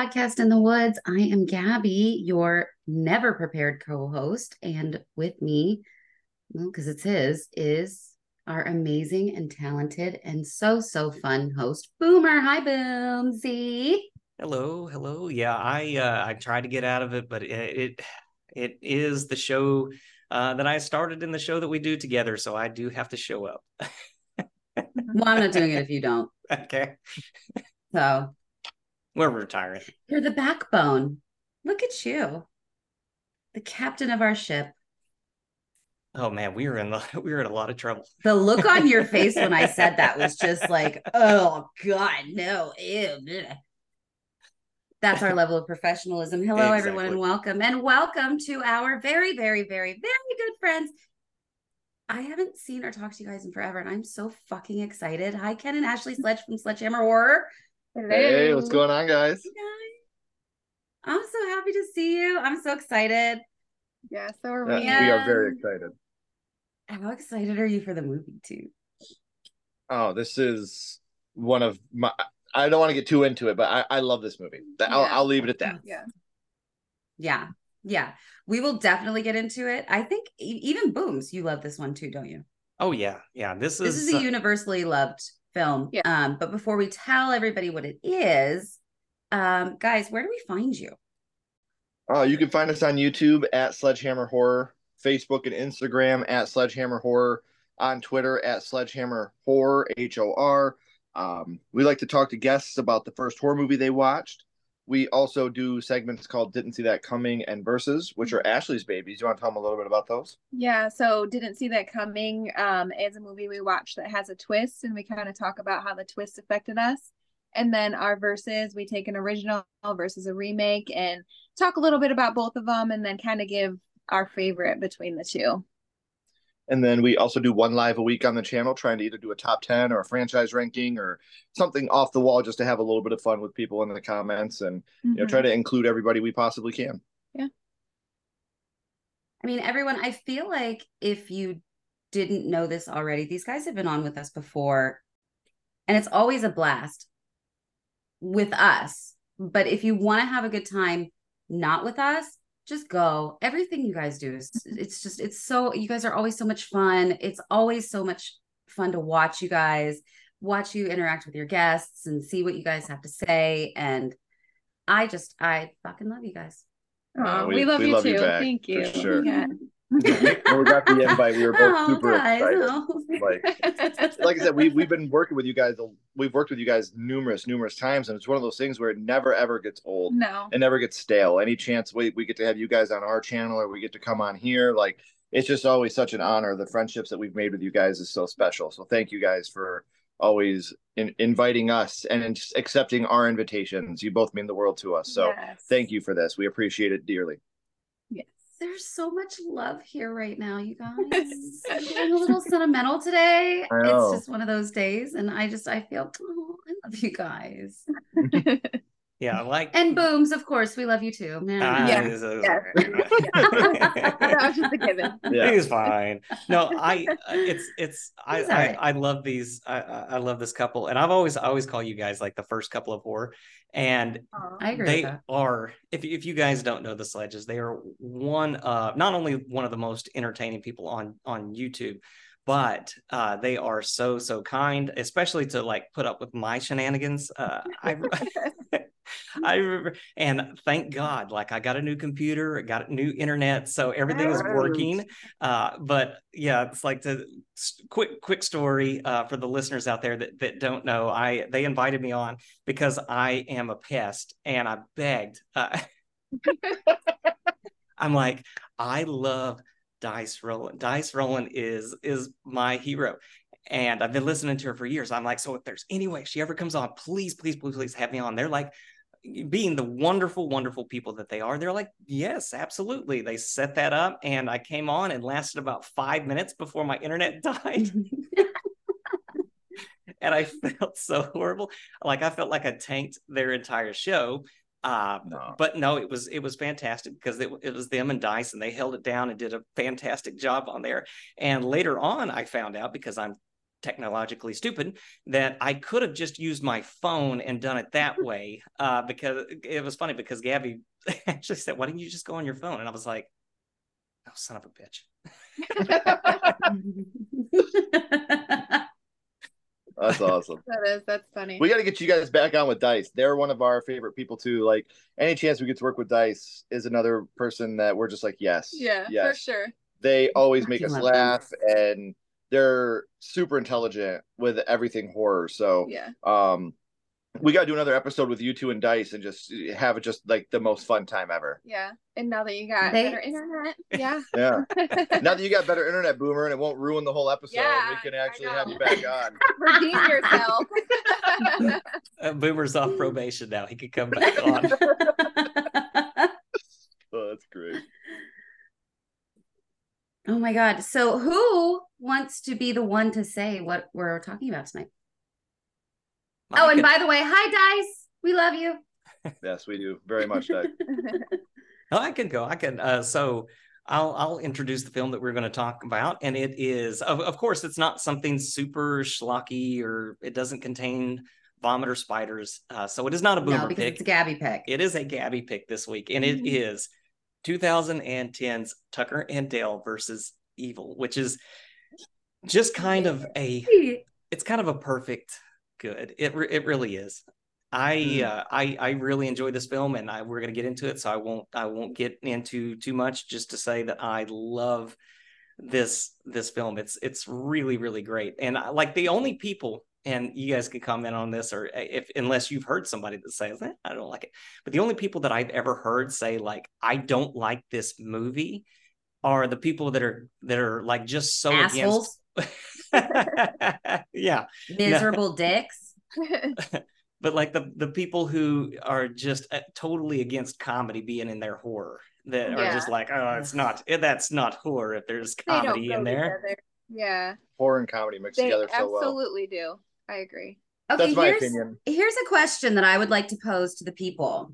Podcast in the Woods. I am Gabby, your never prepared co host. And with me, well, because it's his, is our amazing and talented and so, so fun host, Boomer. Hi, Boomsy. Hello, hello. Yeah, I uh, I tried to get out of it, but it it, it is the show uh, that I started in the show that we do together, so I do have to show up. well, I'm not doing it if you don't. Okay. So we're retiring. You're the backbone. Look at you, the captain of our ship. Oh man, we were in the we were in a lot of trouble. The look on your face when I said that was just like, oh god, no, ew. Bleh. That's our level of professionalism. Hello, exactly. everyone, and welcome. And welcome to our very, very, very, very good friends. I haven't seen or talked to you guys in forever, and I'm so fucking excited. Hi, Ken and Ashley Sledge from Sledgehammer Horror. Hello. Hey, what's going on, guys? Hey guys? I'm so happy to see you. I'm so excited. Yeah, so are we. Yeah, we are very excited. How excited are you for the movie too? Oh, this is one of my. I don't want to get too into it, but I, I love this movie. I'll, yeah. I'll leave it at that. Yeah. Yeah. Yeah. We will definitely get into it. I think even Booms, you love this one too, don't you? Oh yeah. Yeah. This is This is a uh, universally loved film. Yeah. Um, but before we tell everybody what it is, um, guys, where do we find you? Uh, you can find us on YouTube at Sledgehammer Horror, Facebook and Instagram at Sledgehammer Horror, on Twitter at Sledgehammer Horror, H O R. Um, we like to talk to guests about the first horror movie they watched. We also do segments called Didn't See That Coming and Versus, which are Ashley's babies. You want to tell them a little bit about those? Yeah, so Didn't See That Coming um, is a movie we watched that has a twist, and we kind of talk about how the twist affected us. And then our verses, we take an original versus a remake and talk a little bit about both of them and then kind of give our favorite between the two. And then we also do one live a week on the channel, trying to either do a top 10 or a franchise ranking or something off the wall just to have a little bit of fun with people in the comments and mm-hmm. you know try mm-hmm. to include everybody we possibly can. Yeah. I mean, everyone, I feel like if you didn't know this already, these guys have been on with us before, and it's always a blast with us. But if you want to have a good time not with us, just go. Everything you guys do is it's just it's so you guys are always so much fun. It's always so much fun to watch you guys, watch you interact with your guests and see what you guys have to say. And I just I fucking love you guys. Oh, we, we, love we you love too. You Thank you. sure. Yeah when we got the invite, we were both oh, super guys, excited. No. Like, like I said, we we've been working with you guys. We've worked with you guys numerous, numerous times, and it's one of those things where it never ever gets old. No, it never gets stale. Any chance we we get to have you guys on our channel, or we get to come on here, like it's just always such an honor. The friendships that we've made with you guys is so special. So thank you guys for always in, inviting us and accepting our invitations. You both mean the world to us. So yes. thank you for this. We appreciate it dearly there's so much love here right now, you guys. I'm getting a little sentimental today. It's just one of those days, and I just I feel oh, I love you guys. yeah, I like and booms, of course, we love you too. Man. Uh, yeah, yeah. that was just a given. Yeah. He's fine. No, I it's it's I, I, I love these I I love this couple, and I've always I always call you guys like the first couple of horror and I agree they are if, if you guys don't know the sledges they are one uh not only one of the most entertaining people on on youtube but uh, they are so so kind especially to like put up with my shenanigans uh, I, I remember and thank god like i got a new computer I got a new internet so everything is working uh, but yeah it's like the quick quick story uh, for the listeners out there that, that don't know i they invited me on because i am a pest and i begged uh, i'm like i love Dice rolling. Dice rolling is is my hero. And I've been listening to her for years. I'm like, so if there's any way she ever comes on, please, please, please, please have me on. They're like, being the wonderful, wonderful people that they are, they're like, yes, absolutely. They set that up, and I came on and lasted about five minutes before my internet died. and I felt so horrible. Like I felt like I tanked their entire show. Uh, no. But no, it was it was fantastic because it, it was them and Dice, and they held it down and did a fantastic job on there. And later on, I found out because I'm technologically stupid that I could have just used my phone and done it that way. Uh, because it was funny because Gabby actually said, "Why didn't you just go on your phone?" And I was like, "Oh, son of a bitch." That's awesome. that is. That's funny. We got to get you guys back on with Dice. They're one of our favorite people too. Like any chance we get to work with Dice is another person that we're just like, yes, yeah, yes. for sure. They always make us laugh, and they're super intelligent with everything horror. So yeah, um, we got to do another episode with you two and Dice and just have it just like the most fun time ever. Yeah. And now that you got they... better internet, yeah. Yeah. now that you got better internet, Boomer, and it won't ruin the whole episode, yeah, we can actually have you back on. Redeem yourself. uh, Boomer's off probation now. He can come back on. oh, that's great. Oh my God. So, who wants to be the one to say what we're talking about tonight? oh, and by the way, hi, Dice. We love you. yes, we do very much, Dice. oh, I can go. I can. Uh, so I'll I'll introduce the film that we're going to talk about, and it is, of, of course, it's not something super schlocky or it doesn't contain vomit or spiders. Uh, so it is not a boomer no, because pick. It's a Gabby pick. It is a Gabby pick this week, and mm-hmm. it is 2010's Tucker and Dale versus Evil, which is just kind of a. It's kind of a perfect good. It it really is. I mm. uh, I I really enjoy this film, and I, we're going to get into it. So I won't I won't get into too much. Just to say that I love this this film. It's it's really really great. And I, like the only people, and you guys can comment on this, or uh, if unless you've heard somebody that says eh, I don't like it, but the only people that I've ever heard say like I don't like this movie are the people that are that are like just so Assholes. against yeah. Miserable no. dicks. but like the the people who are just uh, totally against comedy being in their horror that yeah. are just like oh it's not eh, that's not horror if there's comedy in there together. yeah horror and comedy mixed they together so well absolutely do i agree okay that's my here's, opinion here's a question that i would like to pose to the people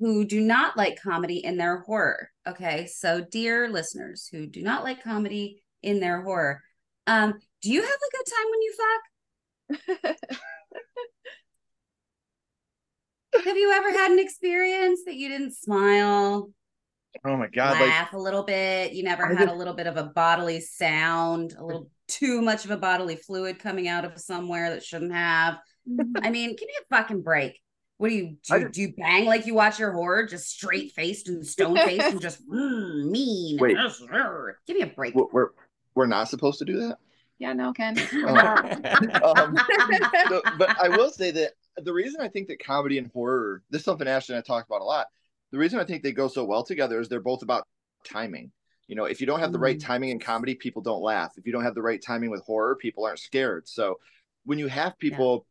who do not like comedy in their horror okay so dear listeners who do not like comedy in their horror um do you have a good time when you fuck? have you ever had an experience that you didn't smile? Oh my god! Laugh like, a little bit. You never I had a little bit of a bodily sound, a little too much of a bodily fluid coming out of somewhere that shouldn't have. Mm-hmm. I mean, give me a fucking break. What do you do? do you bang like you watch your horror, just straight faced and stone faced and just mm, mean? Wait, give me a break. We're we're not supposed to do that yeah, no, Ken. Oh. um, so, but I will say that the reason I think that comedy and horror, this is something Ashton and I talked about a lot. The reason I think they go so well together is they're both about timing. You know, if you don't have the right mm. timing in comedy, people don't laugh. If you don't have the right timing with horror, people aren't scared. So when you have people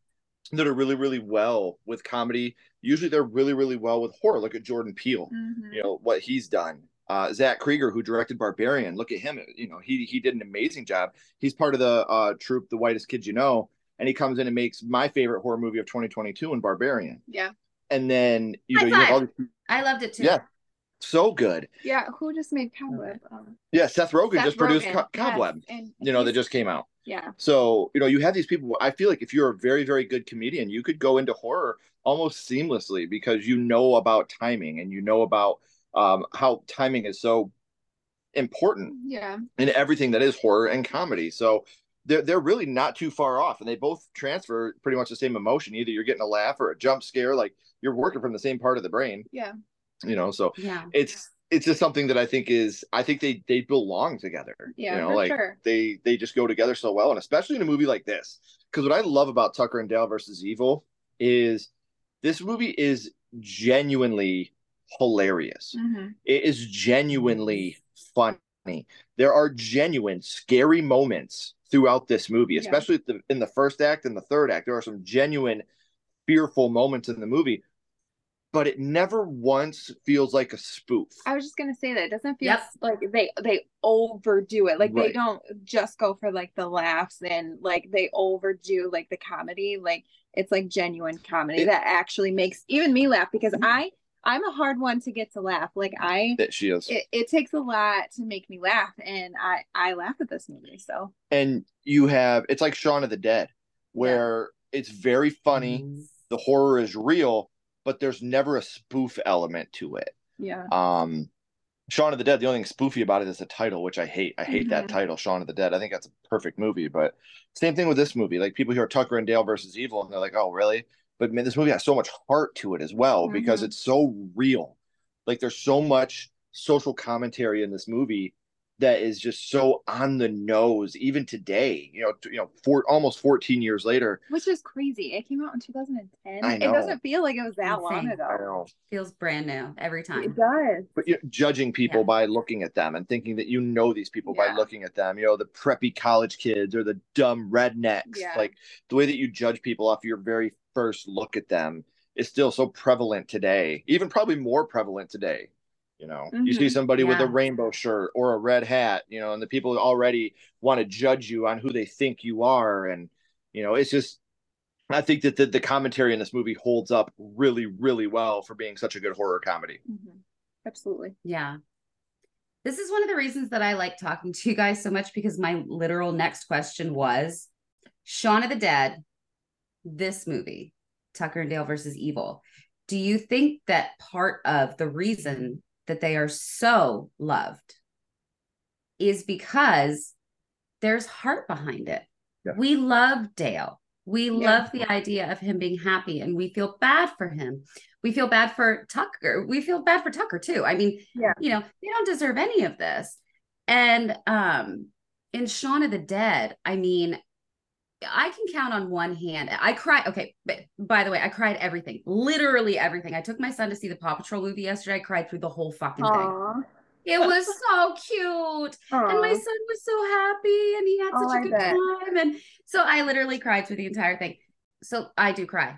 yeah. that are really, really well with comedy, usually they're really, really well with horror. Look at Jordan Peele, mm-hmm. you know, what he's done uh, Zach Cregger who directed Barbarian. Look at him. You know, he he did an amazing job. He's part of the uh, troupe, The Whitest Kids You Know, and he comes in and makes my favorite horror movie of 2022 in Barbarian. Yeah. And then you know, you have all these... I loved it too. Yeah. So good. Yeah. Who just made Cobweb? Um, yeah, Seth Rogen Seth just Rogen. produced Co- Cobweb. Yes. And you know, that just came out. Yeah. So, you know, you have these people. I feel like if you're a very, very good comedian, you could go into horror almost seamlessly because you know about timing and you know about um, how timing is so important yeah in everything that is horror and comedy so they're, they're really not too far off and they both transfer pretty much the same emotion either you're getting a laugh or a jump scare like you're working from the same part of the brain yeah you know so yeah it's it's just something that i think is i think they they belong together yeah you know like sure. they they just go together so well and especially in a movie like this because what i love about tucker and dale versus evil is this movie is genuinely hilarious. Mm-hmm. It is genuinely funny. There are genuine scary moments throughout this movie, especially yeah. the, in the first act and the third act. There are some genuine fearful moments in the movie, but it never once feels like a spoof. I was just gonna say that it doesn't feel yep. like they they overdo it. Like right. they don't just go for like the laughs and like they overdo like the comedy. Like it's like genuine comedy it, that actually makes even me laugh because mm-hmm. I I'm a hard one to get to laugh. Like I, that she is. It, it, takes a lot to make me laugh, and I I laugh at this movie. So. And you have it's like Shaun of the Dead, where yeah. it's very funny. Mm-hmm. The horror is real, but there's never a spoof element to it. Yeah. Um, Shaun of the Dead. The only thing spoofy about it is the title, which I hate. I hate mm-hmm. that title, Shaun of the Dead. I think that's a perfect movie, but same thing with this movie. Like people hear Tucker and Dale versus Evil, and they're like, "Oh, really?" but man, this movie has so much heart to it as well mm-hmm. because it's so real. Like there's so much social commentary in this movie that is just so on the nose even today you know you know for almost 14 years later which is crazy it came out in 2010 I know. it doesn't feel like it was that Insane. long ago I know. feels brand new every time it does but you know, judging people yeah. by looking at them and thinking that you know these people yeah. by looking at them you know the preppy college kids or the dumb rednecks yeah. like the way that you judge people off your very first look at them is still so prevalent today even probably more prevalent today you know, mm-hmm. you see somebody yeah. with a rainbow shirt or a red hat, you know, and the people already want to judge you on who they think you are. And, you know, it's just, I think that the, the commentary in this movie holds up really, really well for being such a good horror comedy. Mm-hmm. Absolutely. Yeah. This is one of the reasons that I like talking to you guys so much because my literal next question was Shaun of the Dead, this movie, Tucker and Dale versus Evil. Do you think that part of the reason that they are so loved is because there's heart behind it. Yeah. We love Dale. We yeah. love the idea of him being happy and we feel bad for him. We feel bad for Tucker. We feel bad for Tucker too. I mean, yeah. you know, they don't deserve any of this. And um in Shaun of the Dead, I mean, I can count on one hand. I cry. Okay, but by the way, I cried everything, literally everything. I took my son to see the Paw Patrol movie yesterday. I cried through the whole fucking Aww. thing. It was so cute, Aww. and my son was so happy, and he had such oh, a good time, and so I literally cried through the entire thing. So I do cry,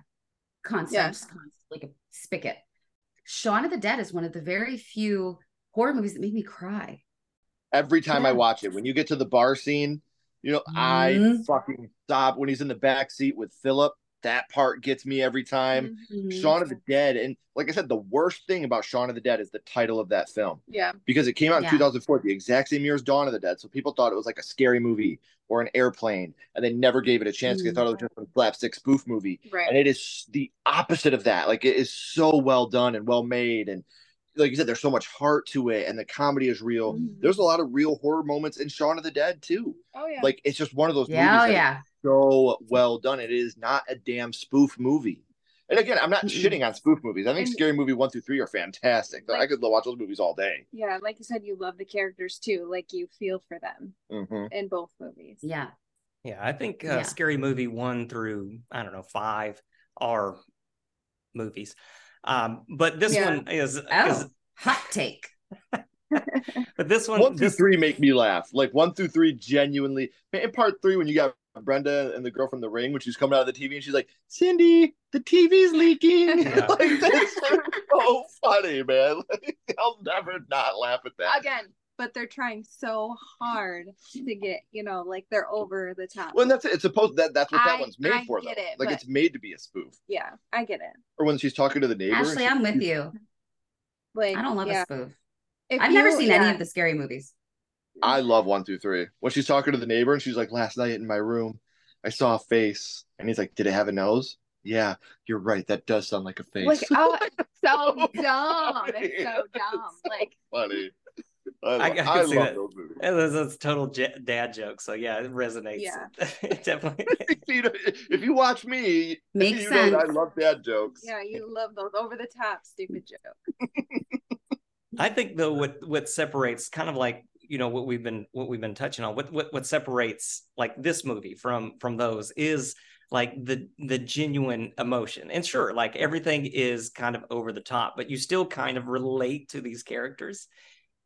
constant, yes. just constant, like a spigot. Shaun of the Dead is one of the very few horror movies that made me cry. Every time yeah. I watch it, when you get to the bar scene you know, mm-hmm. I fucking stop when he's in the back seat with Philip. That part gets me every time. Mm-hmm. Shaun of the Dead, and like I said, the worst thing about Shaun of the Dead is the title of that film. Yeah, because it came out in yeah. 2004, the exact same year as Dawn of the Dead. So people thought it was like a scary movie or an airplane, and they never gave it a chance because mm-hmm. they thought it was just a slapstick spoof movie. Right, and it is the opposite of that. Like it is so well done and well made, and like you said, there's so much heart to it, and the comedy is real. Mm-hmm. There's a lot of real horror moments in Shaun of the Dead too. Oh yeah, like it's just one of those yeah, movies. Oh yeah, so well done. It is not a damn spoof movie. And again, I'm not mm-hmm. shitting on spoof movies. I think and, Scary Movie one through three are fantastic. Like, I could watch those movies all day. Yeah, like you said, you love the characters too. Like you feel for them mm-hmm. in both movies. Yeah, yeah. I think uh, yeah. Scary Movie one through I don't know five are movies. Um, but this yeah. one is, oh. is Hot take. but this one, one through this... three make me laugh. Like one through three, genuinely. In part three, when you got Brenda and the girl from the ring, when she's coming out of the TV and she's like, "Cindy, the TV's leaking." Yeah. like that's so funny, man. Like, I'll never not laugh at that again. But they're trying so hard to get, you know, like they're over the top. Well, that's it. It's supposed that that's what I, that one's made I for, though. It, like it's made to be a spoof. Yeah, I get it. Or when she's talking to the neighbor. Ashley, I'm with you. Like I don't love yeah. a spoof. If I've you, never seen yeah. any of the scary movies. I love one through three. When she's talking to the neighbor and she's like, "Last night in my room, I saw a face," and he's like, "Did it have a nose?" Yeah, you're right. That does sound like a face. Like, oh, so dumb. It's so dumb. Like funny. I, I, I, I love that. those movies. It's a total j- dad joke. So yeah, it resonates. Yeah, it definitely. if you watch me, makes sense. I love dad jokes. Yeah, you love those over the top stupid jokes. I think though, what what separates kind of like you know what we've been what we've been touching on, what what what separates like this movie from from those is like the the genuine emotion. And sure like everything is kind of over the top but you still kind of relate to these characters.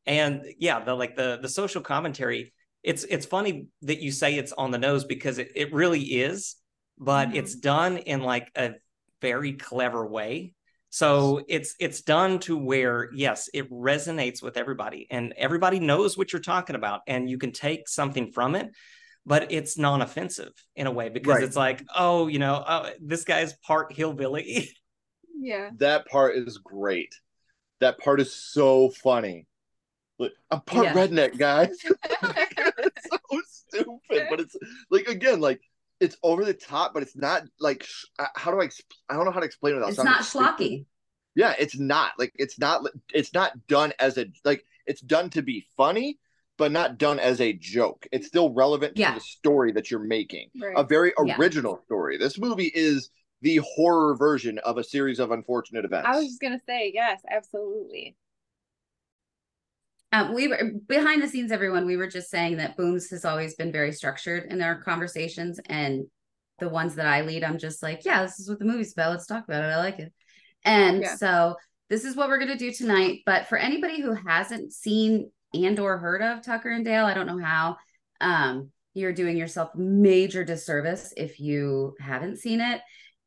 And yeah the like the the social commentary it's it's funny that you say it's on the nose because it, it really is but mm-hmm. it's done in like a very clever way so it's it's done to where yes it resonates with everybody and everybody knows what you're talking about and you can take something from it but it's non-offensive in a way because right. it's like oh you know oh, this guy's part hillbilly yeah that part is great that part is so funny. Like, I'm part yeah. redneck, guys. it's so stupid, but it's like again, like it's over the top, but it's not like uh, how do I? I don't know how to explain it. Without it's not schlocky. Yeah, it's not like it's not it's not done as a like it's done to be funny, but not done as a joke. It's still relevant yeah. to the story that you're making. Right. A very original yeah. story. This movie is the horror version of a series of unfortunate events. I was just gonna say yes, absolutely. Um, we were behind the scenes, everyone. We were just saying that Booms has always been very structured in our conversations, and the ones that I lead, I'm just like, yeah, this is what the movie's about. Let's talk about it. I like it. And yeah. so this is what we're gonna do tonight. But for anybody who hasn't seen and or heard of Tucker and Dale, I don't know how. Um, you're doing yourself major disservice if you haven't seen it.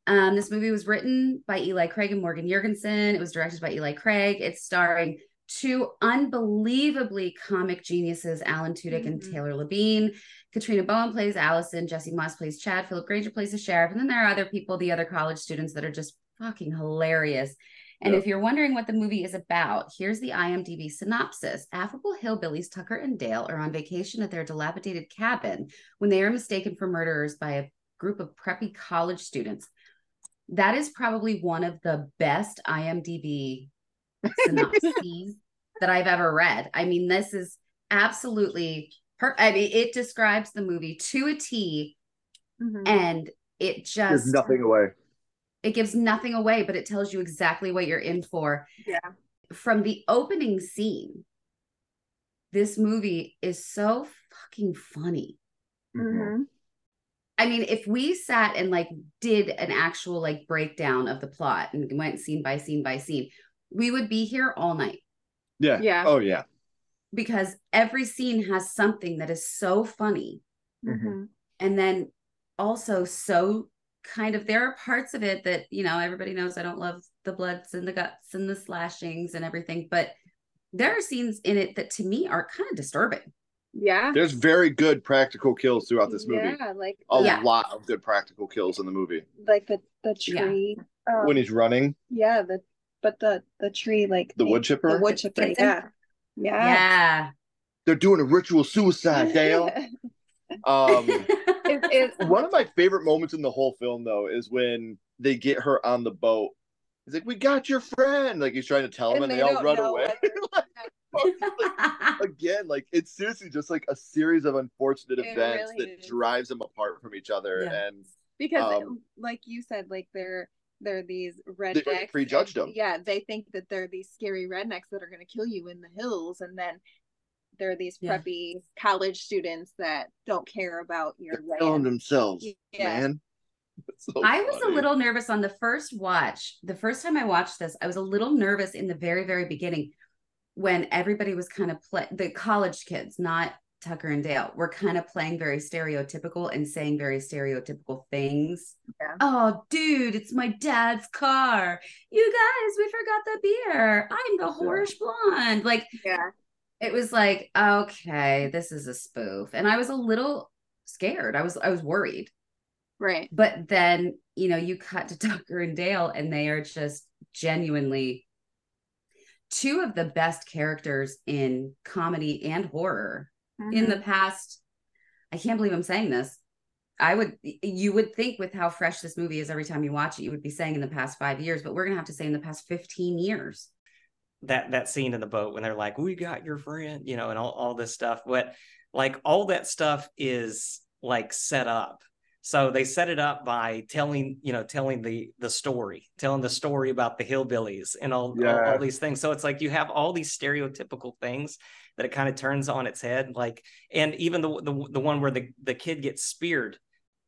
Um, this movie was written by Eli Craig and Morgan Jurgenson. It was directed by Eli Craig. It's starring two unbelievably comic geniuses, Alan Tudyk mm-hmm. and Tyler Labine. Katrina Bowden plays Allison, Jesse Moss plays Chad, Philip Granger plays the sheriff, and then there are other people, the other college students that are just fucking hilarious. And yep. if you're wondering what the movie is about, here's the IMDb synopsis. Affable hillbillies Tucker and Dale are on vacation at their dilapidated cabin when they are mistaken for murderers by a group of preppy college students. That is probably one of the best IMDb synopses that I've ever read. I mean, this is absolutely per- I mean, it describes the movie to a T, mm-hmm. and it just gives nothing away. It gives nothing away, but it tells you exactly what you're in for. Yeah. From the opening scene, this movie is so fucking funny. Mm-hmm. I mean, if we sat and like did an actual like breakdown of the plot and went scene by scene by scene, we would be here all night. Yeah. Yeah. Oh yeah. Because every scene has something that is so funny. Mm-hmm. And then also so kind of there are parts of it that, you know, everybody knows I don't love the bloods and the guts and the slashings and everything, but there are scenes in it that to me are kind of disturbing. Yeah. There's very good practical kills throughout this movie. Yeah, like a yeah. lot of good practical kills in the movie. Like the the tree. Yeah. Um, when he's running. Yeah, the but the the tree like the wood chipper. The wood chipper. Yeah. Yeah. Yeah. They're doing a ritual suicide, Dale. um it, it, one of my favorite moments in the whole film though is when they get her on the boat. He's like, "We got your friend." Like he's trying to tell them, and, and they, they all run away. like, again, like it's seriously just like a series of unfortunate it events really that is. drives them apart from each other, yeah. and because, um, like you said, like they're they're these rednecks. They prejudged them. Yeah, they think that they're these scary rednecks that are going to kill you in the hills, and then there are these preppy yeah. college students that don't care about your they're killing themselves, yeah. man. So I was a little nervous on the first watch. The first time I watched this, I was a little nervous in the very, very beginning when everybody was kind of play the college kids, not Tucker and Dale We're kind of playing very stereotypical and saying very stereotypical things. Yeah. Oh, dude, it's my dad's car. You guys, we forgot the beer. I'm the whorish blonde. Like, yeah, it was like, okay, this is a spoof. And I was a little scared. I was, I was worried. Right. But then, you know, you cut to Tucker and Dale and they are just genuinely two of the best characters in comedy and horror mm-hmm. in the mm-hmm. past i can't believe i'm saying this i would you would think with how fresh this movie is every time you watch it you would be saying in the past five years but we're gonna have to say in the past 15 years that that scene in the boat when they're like we got your friend you know and all, all this stuff but like all that stuff is like set up so they set it up by telling, you know, telling the the story, telling the story about the hillbillies and all, yeah. all, all, these things. So it's like you have all these stereotypical things that it kind of turns on its head. Like, and even the the, the one where the, the kid gets speared.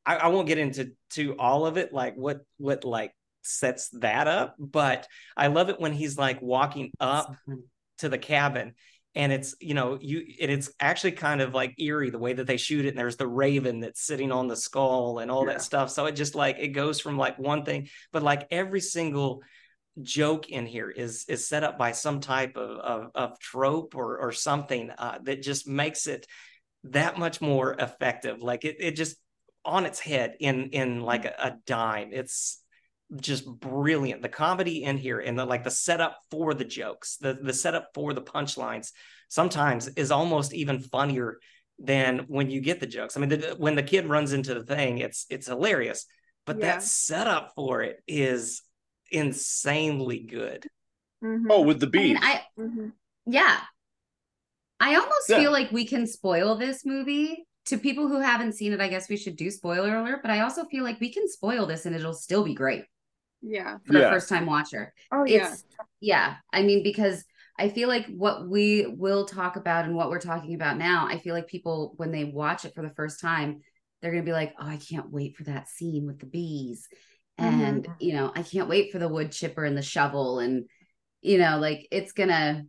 I, I won't get into to all of it, like what what like sets that up, but I love it when he's like walking up mm-hmm. to the cabin and it's you know you and it's actually kind of like eerie the way that they shoot it and there's the raven that's sitting on the skull and all yeah. that stuff so it just like it goes from like one thing but like every single joke in here is is set up by some type of of, of trope or or something uh, that just makes it that much more effective like it, it just on its head in in like a, a dime it's just brilliant. The comedy in here and the like the setup for the jokes, the the setup for the punchlines sometimes is almost even funnier than when you get the jokes. I mean, the, when the kid runs into the thing, it's it's hilarious, but yeah. that setup for it is insanely good. Mm-hmm. Oh, with the beat. I, mean, I mm-hmm. yeah. I almost yeah. feel like we can spoil this movie to people who haven't seen it. I guess we should do spoiler alert, but I also feel like we can spoil this and it'll still be great. Yeah. For yeah. a first time watcher. Oh, yeah. It's, yeah. I mean, because I feel like what we will talk about and what we're talking about now, I feel like people, when they watch it for the first time, they're going to be like, oh, I can't wait for that scene with the bees. And, mm-hmm. you know, I can't wait for the wood chipper and the shovel. And, you know, like it's going to,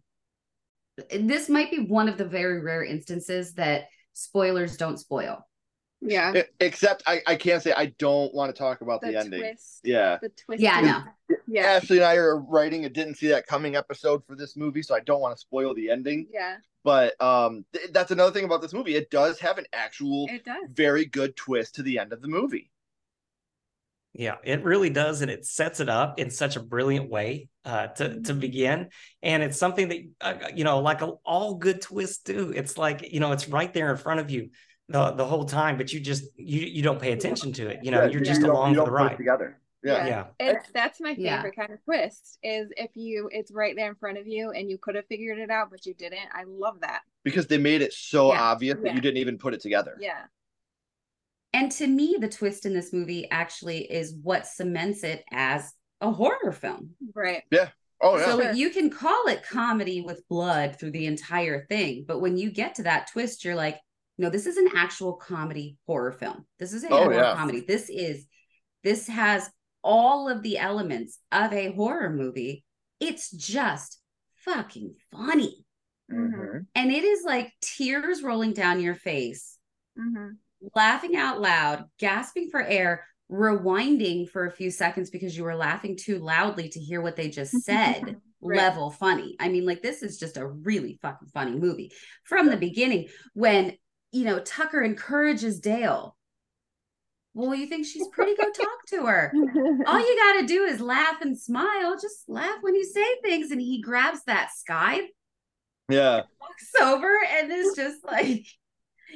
this might be one of the very rare instances that spoilers don't spoil. Yeah. Except I, I can't say I don't want to talk about the, the ending. Twist, yeah. The twist. Yeah, I know. Yeah. Ashley and I are writing a didn't see that coming episode for this movie, so I don't want to spoil the ending. Yeah. But um th- that's another thing about this movie. It does have an actual it does. very good twist to the end of the movie. Yeah, it really does, and it sets it up in such a brilliant way uh, to to mm-hmm. begin. And it's something that uh, you know, like a, all good twists do. It's like you know, it's right there in front of you the the whole time, but you just you you don't pay attention to it. You know, yeah, you're just you along for the ride. Together. Yeah. yeah. It's that's my favorite yeah. kind of twist is if you it's right there in front of you and you could have figured it out, but you didn't. I love that. Because they made it so yeah. obvious that you didn't even put it together. Yeah. And to me, the twist in this movie actually is what cements it as a horror film. Right. Yeah. Oh, yeah. So you can call it comedy with blood through the entire thing. But when you get to that twist, you're like, no, this is an actual comedy horror film. This is a oh, horror yeah. comedy. This is, this has all of the elements of a horror movie. It's just fucking funny. Mm-hmm. And it is like tears rolling down your face. Mm-hmm laughing out loud, gasping for air, rewinding for a few seconds because you were laughing too loudly to hear what they just said. right. Level funny. I mean, like, this is just a really fucking funny movie from the beginning when, you know, Tucker encourages Dale. Well, you think she's pretty? Go talk to her. All you got to do is laugh and smile. Just laugh when you say things. And he grabs that sky. Yeah. Walks over and is just like,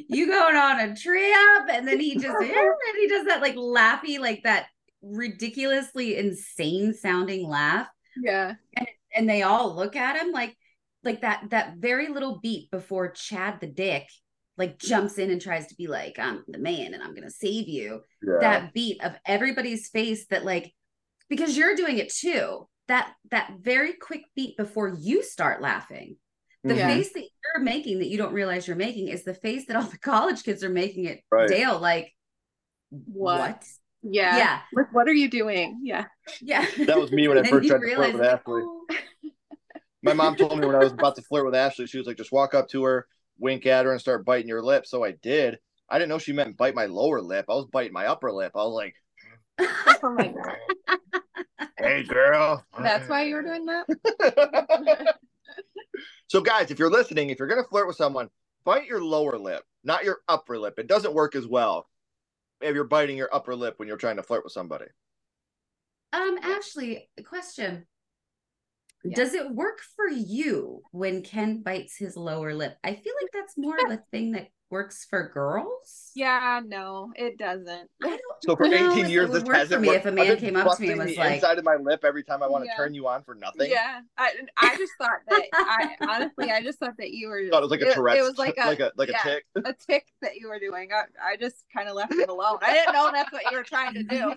you going on a trip? And then he just and he does that like laughy like that ridiculously insane sounding laugh. Yeah. And, and they all look at him like like that that very little beat before chad the dick like jumps in and tries to be like i'm the man and i'm gonna save you. Yeah. that beat of everybody's face that like because you're doing it too. That that very quick beat before you start laughing the yeah. face that you're making that you don't realize you're making is the face that all the college kids are making it right. Dale like what? what? Yeah. Yeah. Like, what are you doing? Yeah. Yeah. That was me when I first tried to flirt with Ashley. Oh. My mom told me when I was about to flirt with Ashley, she was like, just walk up to her, wink at her, and start biting your lip. So I did. I didn't know she meant bite my lower lip. I was biting my upper lip. I was like, oh my god. hey girl. That's why you were doing that? So, guys, if you're listening, if you're going to flirt with someone, bite your lower lip, not your upper lip. It doesn't work as well if you're biting your upper lip when you're trying to flirt with somebody. Um, Ashley, question. Yeah. Does it work for you when Ken bites his lower lip? I feel like that's more of a thing that works for girls. Yeah, no, it doesn't. So for 18 years, this hasn't for me. Worked. If a man came up to me and was like, inside of my lip every time I want to yeah. turn you on for nothing. Yeah, I, I just thought that. I honestly, I just thought that you were. Thought it was like a Tourette's. It, it was like a like a like yeah, a tick. A tick that you were doing. I, I just kind of left it alone. I didn't know that's what you were trying to do.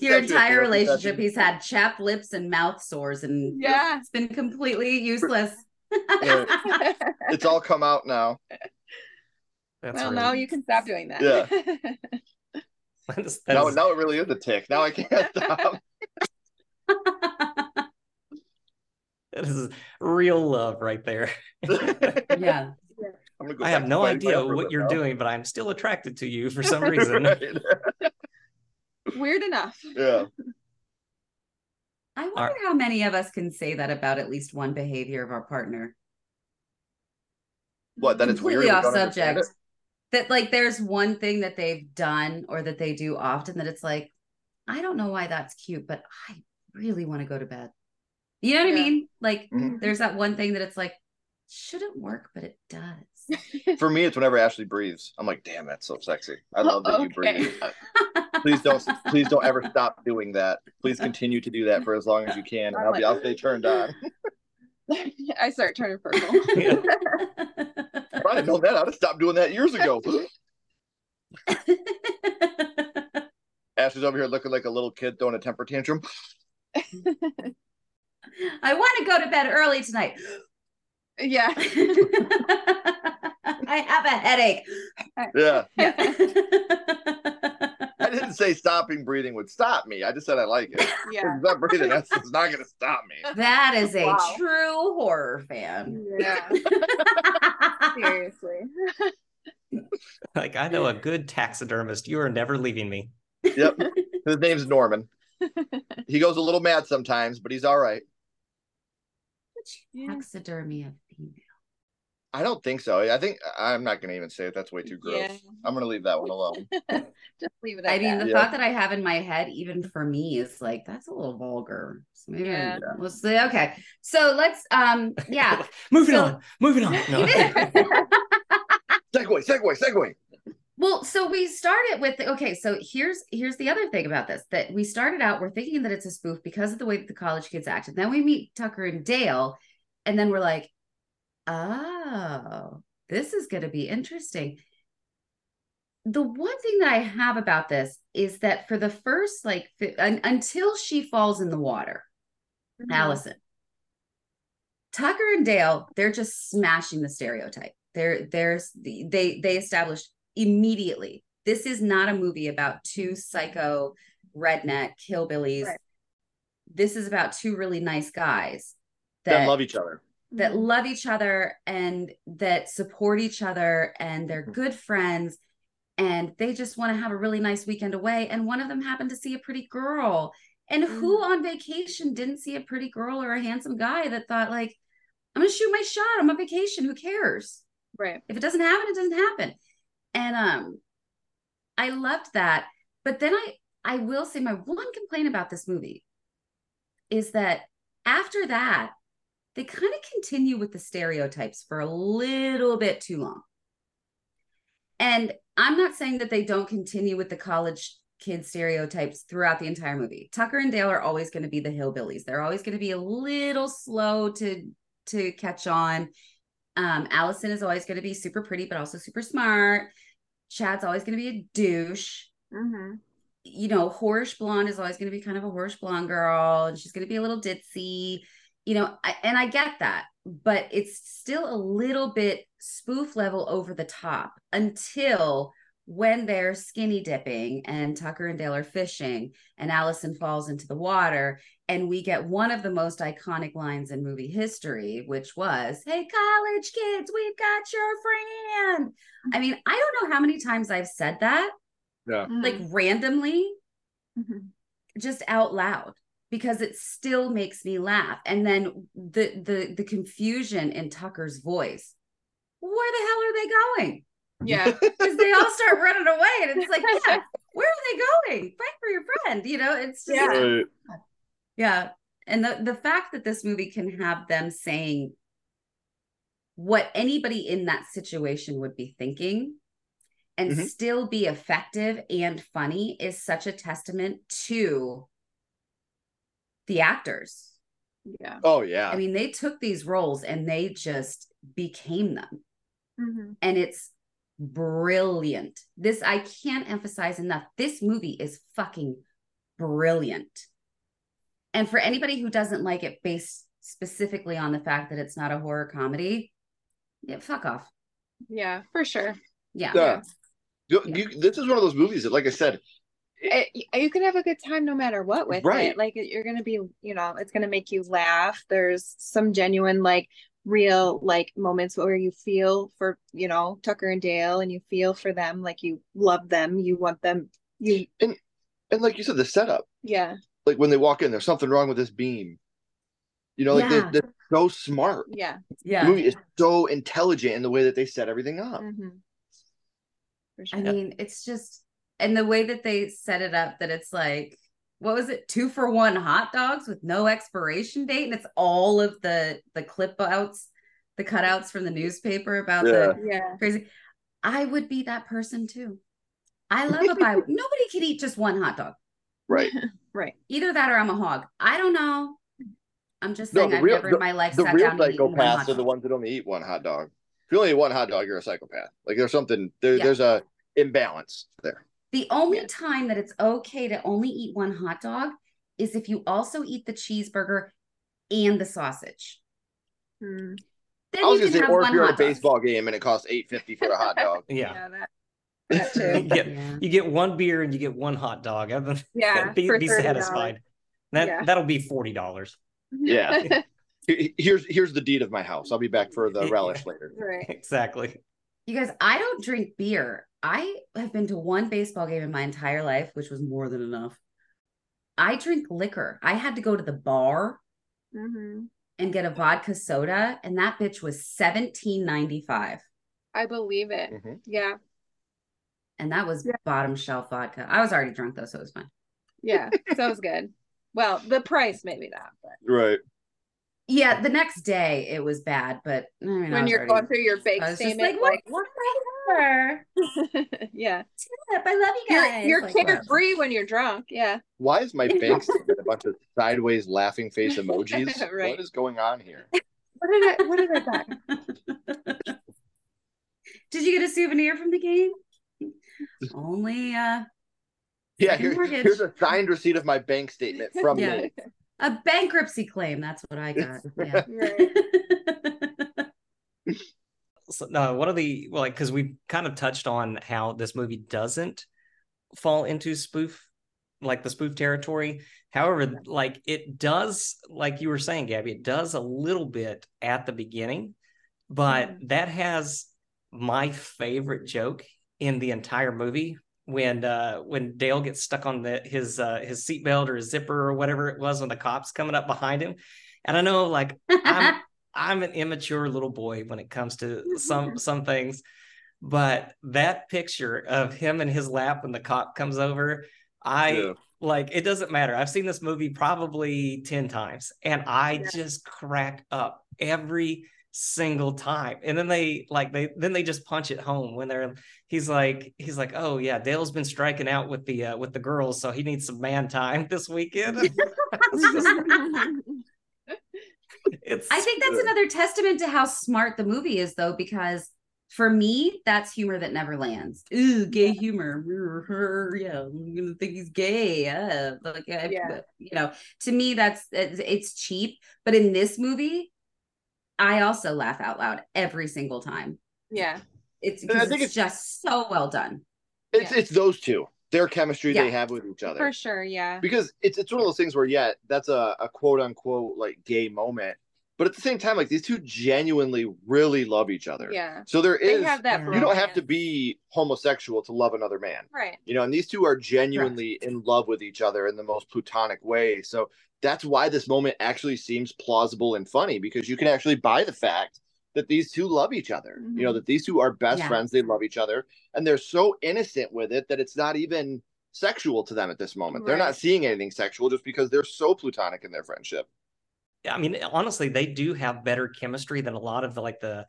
Your entire relationship, he's had chapped lips and mouth sores, and yeah, it's been completely useless. it's all come out now. That's well, now you can stop doing that. Yeah. that is, that now, is... now it really is a tick. Now I can't stop. that is real love right there. yeah. I have no idea what you're now. doing, but I'm still attracted to you for some reason. Weird enough. Yeah. I wonder our... how many of us can say that about at least one behavior of our partner. What? That it's completely off subject that like there's one thing that they've done or that they do often that it's like I don't know why that's cute, but I really want to go to bed. You know what yeah. I mean? Like mm-hmm. there's that one thing that it's like shouldn't work, but it does. For me, it's whenever Ashley breathes. I'm like, damn, that's so sexy. I love that okay. you breathe. please don't please don't ever stop doing that. Please continue to do that for as long as you can. And I'll be I'll stay turned on. I start turning purple. Yeah. If I had known that, I'd have stopped doing that years ago. Ashley's over here looking like a little kid throwing a temper tantrum. I want to go to bed early tonight. Yeah. I have a headache. Yeah. yeah. I didn't say stopping breathing would stop me. I just said I like it. Yeah. Not breathing, that's it's not gonna stop me. That is a wow. true horror fan. Yeah. Seriously. Like I know a good taxidermist. You are never leaving me. Yep. His name's Norman. He goes a little mad sometimes, but he's all right. Taxidermy of female. I don't think so. I think I'm not going to even say it. That's way too gross. Yeah. I'm going to leave that one alone. Just leave it. I mean, the yeah. thought that I have in my head, even for me, is like that's a little vulgar. So maybe yeah. we'll see. Okay, so let's. Um, yeah. moving so, on. Moving on. No. segue. Segue. Segue. Well, so we started with okay, so here's here's the other thing about this that we started out we're thinking that it's a spoof because of the way that the college kids acted. Then we meet Tucker and Dale, and then we're like, oh, this is going to be interesting. The one thing that I have about this is that for the first like un- until she falls in the water, mm-hmm. Allison, Tucker and Dale, they're just smashing the stereotype. They're they're, they they established immediately. This is not a movie about two psycho redneck hillbillies. Right. This is about two really nice guys that, that love each other. That mm-hmm. love each other and that support each other and they're mm-hmm. good friends and they just want to have a really nice weekend away and one of them happened to see a pretty girl. And who mm-hmm. on vacation didn't see a pretty girl or a handsome guy that thought like I'm going to shoot my shot. I'm on vacation. Who cares? Right. If it doesn't happen, it doesn't happen and um i loved that but then i i will say my one complaint about this movie is that after that they kind of continue with the stereotypes for a little bit too long and i'm not saying that they don't continue with the college kid stereotypes throughout the entire movie tucker and dale are always going to be the hillbillies they're always going to be a little slow to to catch on um, Allison is always going to be super pretty, but also super smart. Chad's always going to be a douche. Mm-hmm. You know, Horish Blonde is always going to be kind of a Horish Blonde girl, and she's going to be a little ditzy. You know, I, and I get that, but it's still a little bit spoof level over the top until when they're skinny dipping and Tucker and Dale are fishing and Allison falls into the water and we get one of the most iconic lines in movie history which was hey college kids we've got your friend. I mean I don't know how many times I've said that yeah. like randomly mm-hmm. just out loud because it still makes me laugh and then the the the confusion in Tucker's voice where the hell are they going yeah. Because they all start running away. And it's like, yeah, where are they going? Fight for your friend. You know, it's just, yeah. yeah. And the, the fact that this movie can have them saying what anybody in that situation would be thinking and mm-hmm. still be effective and funny is such a testament to the actors. Yeah. Oh, yeah. I mean, they took these roles and they just became them. Mm-hmm. And it's brilliant. This I can't emphasize enough. This movie is fucking brilliant. And for anybody who doesn't like it based specifically on the fact that it's not a horror comedy, yeah, fuck off. Yeah, for sure. Yeah. yeah. You, you, this is one of those movies that, like I said, it, you can have a good time no matter what with right. it. Like you're gonna be, you know, it's gonna make you laugh. There's some genuine like real like moments where you feel for you know Tucker and Dale and you feel for them like you love them you want them you and and like you said the setup yeah like when they walk in there's something wrong with this beam you know like yeah. they, are so smart yeah yeah the movie is so intelligent in the way that they set everything up mm-hmm. sure. I mean it's just and the way that they set it up that it's like what was it? Two for one hot dogs with no expiration date, and it's all of the the clip outs, the cutouts from the newspaper about Yeah. the Yeah. crazy. I would be that person too. I love a buy. Nobody can eat just one hot dog. Right. Right. Either that or I'm a hog. I don't know. I'm just saying the I've real- never in my life The sat real down and eaten one psychopaths hot are the ones that only eat one hot dog. If you only eat one hot dog, you're a psychopath. Like there's something there, Yeah. there's a imbalance there. The only Yeah. time that it's okay to only eat one hot dog is if you also eat the cheeseburger and the sausage. Hmm. Then I was you gonna can say, have or if you're at a hot dog. baseball game and it costs eight fifty for a hot dog. Yeah. Yeah. That, that. You get Yeah. you get one beer and you get one hot dog. Other than Yeah. be, be satisfied. That Yeah. that'll be forty dollars. Yeah. Here's here's the deed of my house. I'll be back for the relish later. right. Exactly. You guys, I don't drink beer. I have been to one baseball game in my entire life, which was more than enough. I drink liquor. I had to go to the bar hmm and get a vodka soda, and that bitch was seventeen ninety five, I believe it. Mhm. Yeah. and that was Yeah. bottom shelf vodka. I was already drunk though, so it was fine. Yeah. So it was good. Well, the price maybe not, but Right. Yeah, the next day it was bad, but I mean, when was you're already- going through your bank I was just statement, like, like, whatever. yeah, Tip, I love you you're guys. you're Like, whatever. carefree when you're drunk. Yeah. Why is my bank statement a bunch of sideways laughing face emojis? Right. What is going on here? What did I? What did I buy? Did you get a souvenir from the game? Only uh Yeah, here- here's a signed receipt of my bank statement from Yeah. me. A bankruptcy claim. That's what I got. Yeah. Right. So, no, one of the well, like because we kind of touched on how this movie doesn't fall into spoof, like the spoof territory. However, like it does, like you were saying, Gabby, it does a little bit at the beginning, but Mhm. that has my favorite joke in the entire movie when uh when Dale gets stuck on the his uh his seatbelt or his zipper or whatever it was when the cops coming up behind him. And I know like I'm I'm an immature little boy when it comes to some some things, but that picture of him in his lap when the cop comes over, I Yeah. like it doesn't matter. I've seen this movie probably 10 times and I Yeah. just crack up every single time. And then they like they then they just punch it home when they're he's like he's like, "Oh yeah, Dale's been striking out with the uh, with the girls, so he needs some man time this weekend." It's I think that's another testament to how smart the movie is, though, because for me, that's humor that never lands. Ooh, gay humor. Yeah, I'm gonna think he's gay. Yeah, like, I- Yeah. you know, to me, that's it's, it's cheap. But in this movie, I also laugh out loud every single time. yeah. It's I think it's, just so well done. It's Yeah. it's those two, their chemistry they have with each other. For sure. Yeah. because it's it's one of those things where yeah, that's a, a quote unquote like gay moment, but at the same time, like these two genuinely really love each other. Yeah. So there is They have that. you you don't have to be homosexual to love another man. Right. You know, and these two are genuinely in love with each other in the most plutonic way. So that's why this moment actually seems plausible and funny because you can actually buy the fact that these two love each other. You know, Mhm. that these two are best Yeah. friends, they love each other, and they're so innocent with it that it's not even sexual to them at this moment. They're not seeing anything sexual just because they're so plutonic in their friendship. I mean, honestly, they do have better chemistry than a lot of the like the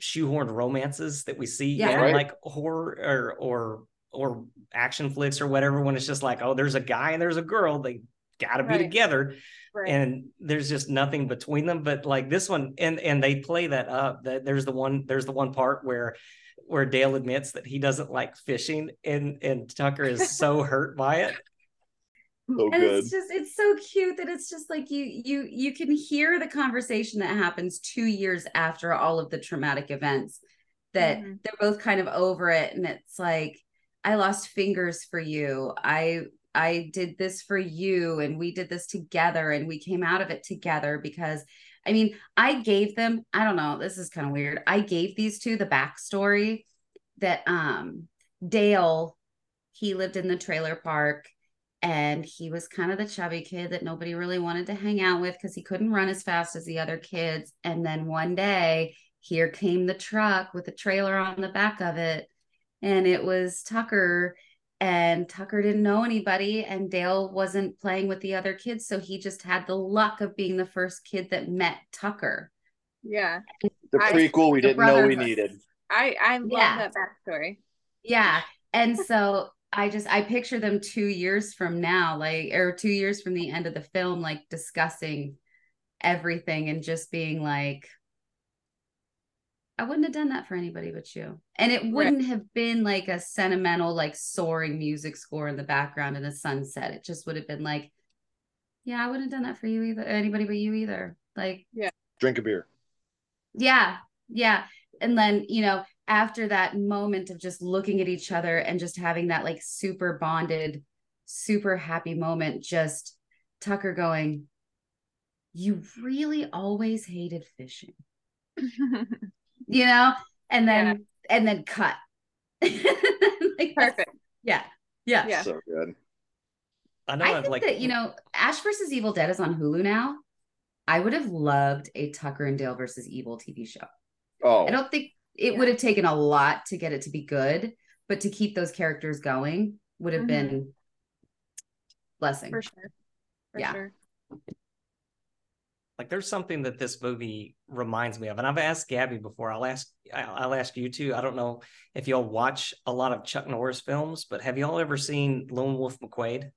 shoehorned romances that we see Yeah. in Right. like horror or or or action flicks or whatever. When it's just like, oh, there's a guy and there's a girl, they got to be Right. together, Right. and there's just nothing between them. But like this one, and and they play that up. That there's the one there's the one part where where Dale admits that he doesn't like fishing, and and Tucker is so hurt by it. So and good. it's just it's so cute that it's just like you you you can hear the conversation that happens two years after all of the traumatic events that Mhm. they're both kind of over it and it's like i lost fingers for you i i did this for you and we did this together and we came out of it together because i mean i gave them i don't know this is kind of weird i gave these two the backstory that um dale he lived in the trailer park and he was kind of the chubby kid that nobody really wanted to hang out with because he couldn't run as fast as the other kids. And then one day, here came the truck with a trailer on the back of it, and it was Tucker. And Tucker didn't know anybody and Dale wasn't playing with the other kids so he just had the luck of being the first kid that met Tucker. Yeah. The prequel I, we didn't know we needed. I I love yeah. that backstory. Yeah. And so I just I picture them 2 years from now like or 2 years from the end of the film like discussing everything and just being like I wouldn't have done that for anybody but you. And it wouldn't right. have been like a sentimental, like soaring music score in the background in a sunset. It just would have been like, yeah, I wouldn't have done that for you either. Anybody but you either. Like, yeah, drink a beer. Yeah, yeah. And then, you know, after that moment of just looking at each other and just having that like super bonded, super happy moment, just Tucker going, You really always hated fishing. you know, and then yeah. and then cut. like Perfect. Yeah. Yeah. Yeah. So good. I know I think like that, you know, Ash versus Evil Dead is on Hulu now. I would have loved a Tucker and Dale versus Evil TV show. Oh. I don't think it yeah. would have taken a lot to get it to be good, but to keep those characters going would have mm-hmm. been blessing. For sure. For yeah. Sure. Like there's something that this movie reminds me of, and I've asked Gabby before. I'll ask I'll ask you too. I don't know if y'all watch a lot of Chuck Norris films, but have y'all ever seen Lone Wolf McQuade?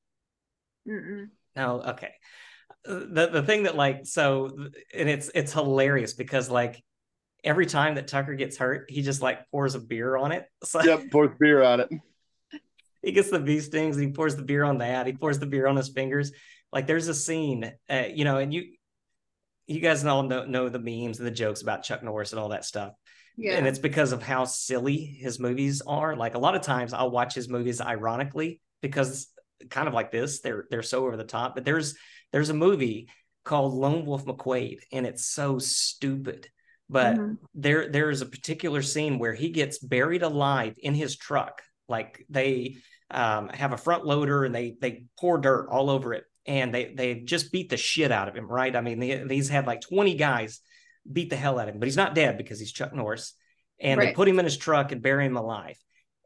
Mm-mm. No, okay. The the thing that like so, and it's it's hilarious because like every time that Tucker gets hurt, he just like pours a beer on it. So, yep, pours beer on it. He gets the bee stings and he pours the beer on that. He pours the beer on his fingers. Like there's a scene, uh, you know, and you you guys all know, know the memes and the jokes about Chuck Norris and all that stuff. Yeah. And it's because of how silly his movies are. Like a lot of times I'll watch his movies ironically because kind of like this, they're they're so over the top. But there's there's a movie called Lone Wolf McQuade, and it's so stupid. But mm-hmm. there there's a particular scene where he gets buried alive in his truck. Like they um, have a front loader and they they pour dirt all over it and they they just beat the shit out of him, right? I mean, they, these had like 20 guys beat the hell out of him, but he's not dead because he's Chuck Norris. And right. they put him in his truck and bury him alive.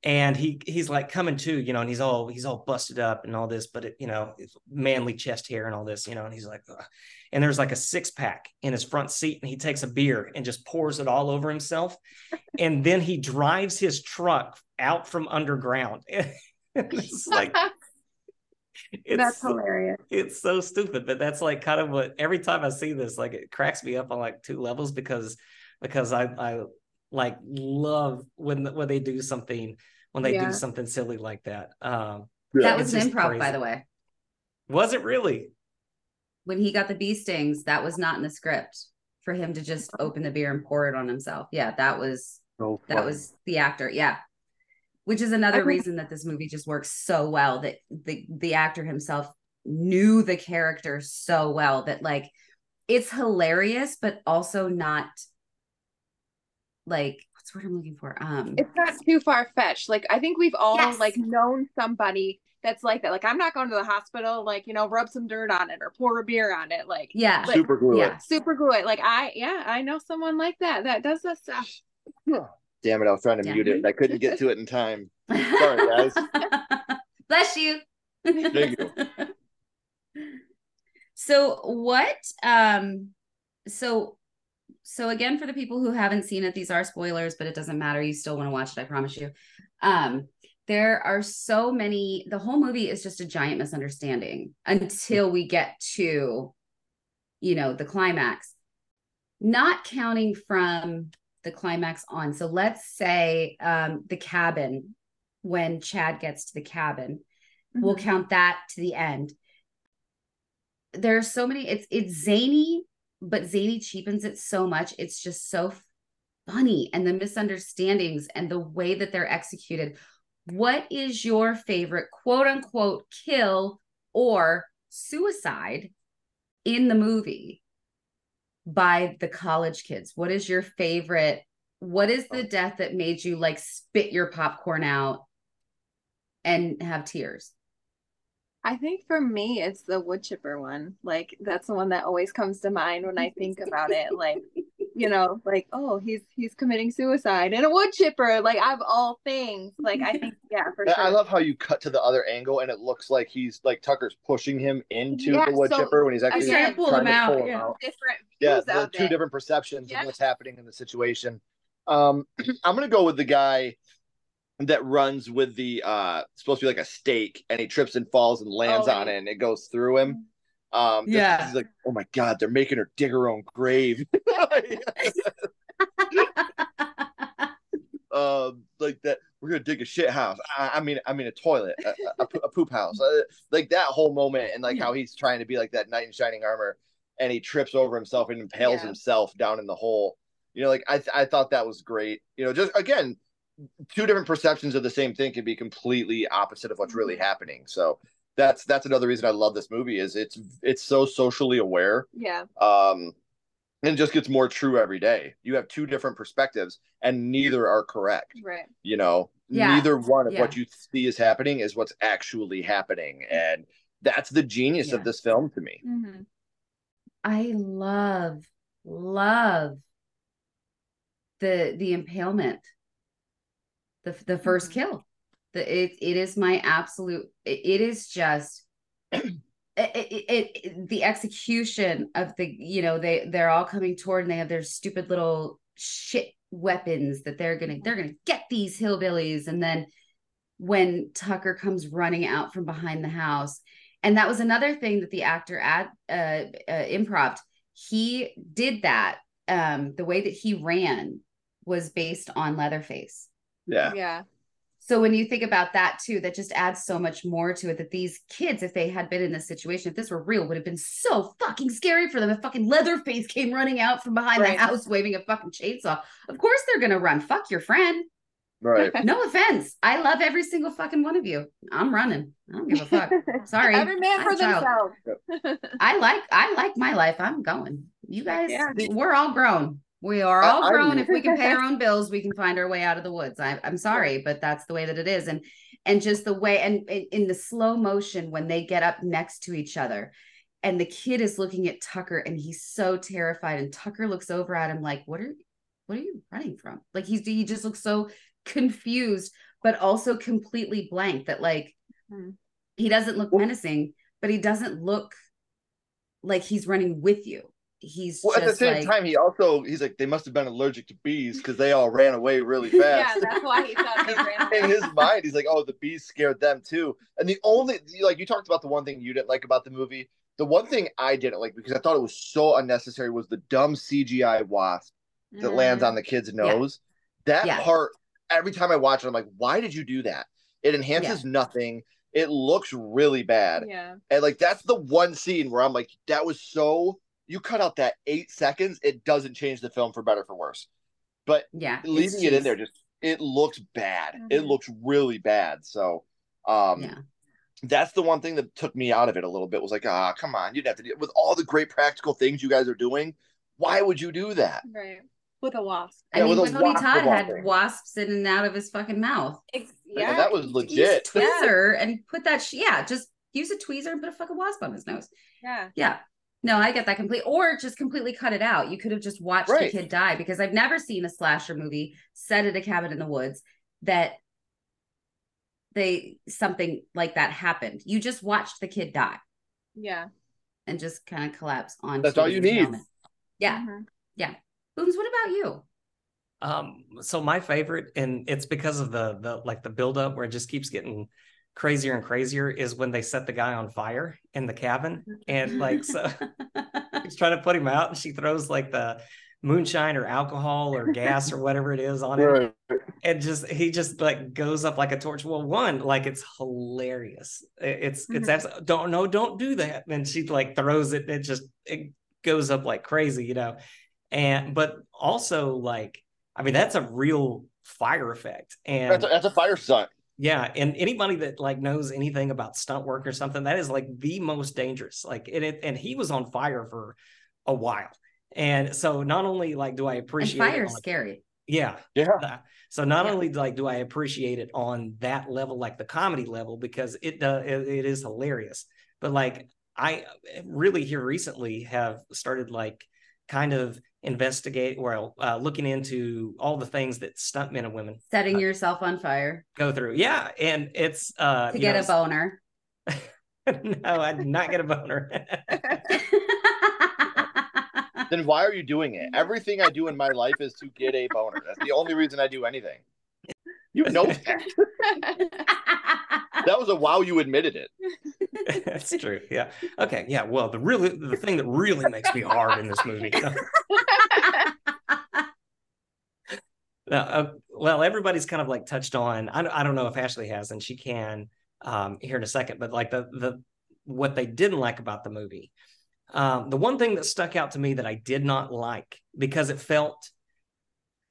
And he he's like coming to, you know, and he's all he's all busted up and all this, but it, you know, manly chest hair and all this, you know, and he's like, Ugh. and there's like a six pack in his front seat, and he takes a beer and just pours it all over himself, and then he drives his truck out from underground. it's like it's, that's hilarious. It's so stupid, but that's like kind of what every time I see this, like it cracks me up on like two levels because because I I like love when when they do something when they yeah. do something silly like that. Um, that was an improv, crazy. by the way. Was it really? When he got the bee stings, that was not in the script for him to just open the beer and pour it on himself. Yeah, that was so that was the actor. Yeah which is another reason that this movie just works so well that the the actor himself knew the character so well that like it's hilarious but also not like what's what I'm looking for? Um it's not too far fetched like I think we've all yes. like known somebody that's like that. Like I'm not going to the hospital like you know rub some dirt on it or pour a beer on it like yeah. super glue yeah. it super glue it. Like I yeah I know someone like that that does that stuff Damn it, I was trying to Damn mute it. I couldn't get to it in time. Sorry, guys. Bless you. Thank you. So what um so so again for the people who haven't seen it these are spoilers but it doesn't matter you still want to watch it I promise you. Um there are so many the whole movie is just a giant misunderstanding until we get to you know the climax not counting from the climax on. So let's say um, the cabin, when Chad gets to the cabin, mm-hmm. we'll count that to the end. There's so many, it's it's zany, but zany cheapens it so much. It's just so funny and the misunderstandings and the way that they're executed. What is your favorite quote unquote kill or suicide in the movie? By the college kids? What is your favorite? What is the oh. death that made you like spit your popcorn out and have tears? I think for me, it's the wood chipper one. Like that's the one that always comes to mind when I think about it. Like you know, like, oh, he's he's committing suicide and a wood chipper, like I've all things. Like I think, yeah, for sure. I love how you cut to the other angle and it looks like he's like Tucker's pushing him into yeah, the wood so, chipper when he's actually trying to pull him out. Pull him yeah. out. Different yeah, the two different perceptions yeah. of what's happening in the situation. Um, I'm gonna go with the guy that runs with the uh supposed to be like a stake and he trips and falls and lands oh, on it and it goes through him. Um yeah, he's like, oh my god, they're making her dig her own grave. um, like that, we're gonna dig a shit house. I, I mean, I mean a toilet, a, a, a poop house. Uh, like that whole moment, and like how he's trying to be like that knight in shining armor, and he trips over himself and impales yeah. himself down in the hole. You know, like I, I thought that was great. You know, just again, two different perceptions of the same thing can be completely opposite of what's really mm-hmm. happening. So that's that's another reason I love this movie is it's it's so socially aware. Yeah. Um and just gets more true every day. You have two different perspectives and neither are correct. Right. You know, yeah. neither one of yeah. what you see is happening is what's actually happening. And that's the genius yeah. of this film to me. Mm-hmm. I love, love the the impalement the the first mm-hmm. kill. The it it is my absolute. it, it is just. It, it, it, the execution of the you know they they're all coming toward and they have their stupid little shit weapons that they're gonna they're gonna get these hillbillies and then when tucker comes running out from behind the house and that was another thing that the actor at uh, uh improv he did that um the way that he ran was based on leatherface yeah. Yeah. So when you think about that too, that just adds so much more to it. That these kids, if they had been in this situation, if this were real, would have been so fucking scary for them. If fucking Leatherface came running out from behind right. the house waving a fucking chainsaw, of course they're gonna run. Fuck your friend. Right. No offense. I love every single fucking one of you. I'm running. I don't give a fuck. Sorry. Every man for themselves. I like I like my life. I'm going. You guys, yeah. we're all grown. We are all grown. if we can pay our own bills, we can find our way out of the woods. I, am sorry, but that's the way that it is. And and just the way and in the slow motion when they get up next to each other, and the kid is looking at Tucker and he's so terrified, and Tucker looks over at him like, "What are what are you running from?" Like he's he just looks so confused, but also completely blank. That like hmm. he doesn't look menacing, but he doesn't look like he's running with you he's well, at the same like, time he also he's like they must have been allergic to bees because they all ran away really fast yeah that's why he thought they ran in his mind he's like oh the bees scared them too and the only like you talked about the one thing you didn't like about the movie the one thing i didn't like because i thought it was so unnecessary was the dumb cgi wasp that mm. lands on the kid's nose yeah. that yeah. part every time i watch it i'm like why did you do that it enhances yeah. nothing it looks really bad yeah and like that's the one scene where i'm like that was so you cut out that eight seconds, it doesn't change the film for better for worse. But yeah, leaving it in there just it looks bad. Mm-hmm. It looks really bad. So um yeah. that's the one thing that took me out of it a little bit was like, ah, come on, you'd have to do with all the great practical things you guys are doing. Why would you do that? Right. With a wasp. I yeah, mean, Tony Todd had wasps in and out of his fucking mouth. yeah, that was legit. tweezer yeah. and put that. Sh- yeah, just use a tweezer and put a fucking wasp on his nose. Yeah. Yeah. No, I get that completely. Or just completely cut it out. You could have just watched right. the kid die because I've never seen a slasher movie set at a cabin in the woods that they something like that happened. You just watched the kid die. Yeah. And just kind of collapse on. That's all you need. Helmet. Yeah. Mm-hmm. Yeah. Booms, what about you? Um, so my favorite, and it's because of the the like the buildup where it just keeps getting crazier and crazier is when they set the guy on fire in the cabin and like so he's trying to put him out and she throws like the moonshine or alcohol or gas or whatever it is on him. And just he just like goes up like a torch. Well one like it's hilarious. It's mm-hmm. it's absolutely don't no don't do that. And she like throws it it just it goes up like crazy you know and but also like i mean that's a real fire effect and that's a, that's a fire stunt yeah, and anybody that like knows anything about stunt work or something, that is like the most dangerous. Like and it, and he was on fire for a while, and so not only like do I appreciate and fire on, scary. Yeah, yeah. So not yeah. only like do I appreciate it on that level, like the comedy level, because it uh, it, it is hilarious, but like I really here recently have started like kind of investigate well uh, looking into all the things that stunt men and women setting uh, yourself on fire. go through. Yeah and it's uh to get know, a boner. No i did not get a boner. Then why are you doing it? Everything i do in my life is to get a boner. That's the only reason i do anything you know that. That was a wow you admitted it. That's true yeah. Okay yeah well the really the thing that really makes me hard in this movie. Now, uh, well everybody's kind of like touched on I, I don't know if ashley has and she can um, here in a second but like the the what they didn't like about the movie. Um, the one thing that stuck out to me that i did not like because it felt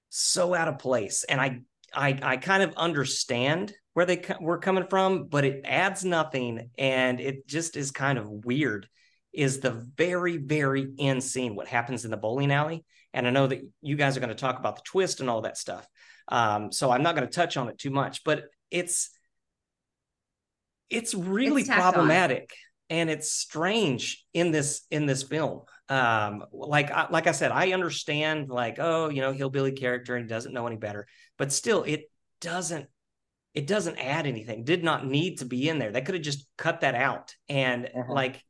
so out of place and i i i kind of understand where they were coming from, but it adds nothing and it just is kind of weird. Is the very, very end scene what happens in the bowling alley? And I know that you guys are going to talk about the twist and all that stuff. Um, so I'm not going to touch on it too much, but it's it's really it's problematic on. and it's strange in this in this film. Um, like I, like I said, I understand like oh you know hillbilly character and doesn't know any better, but still it doesn't it doesn't add anything. Did not need to be in there. They could have just cut that out. And uh-huh. like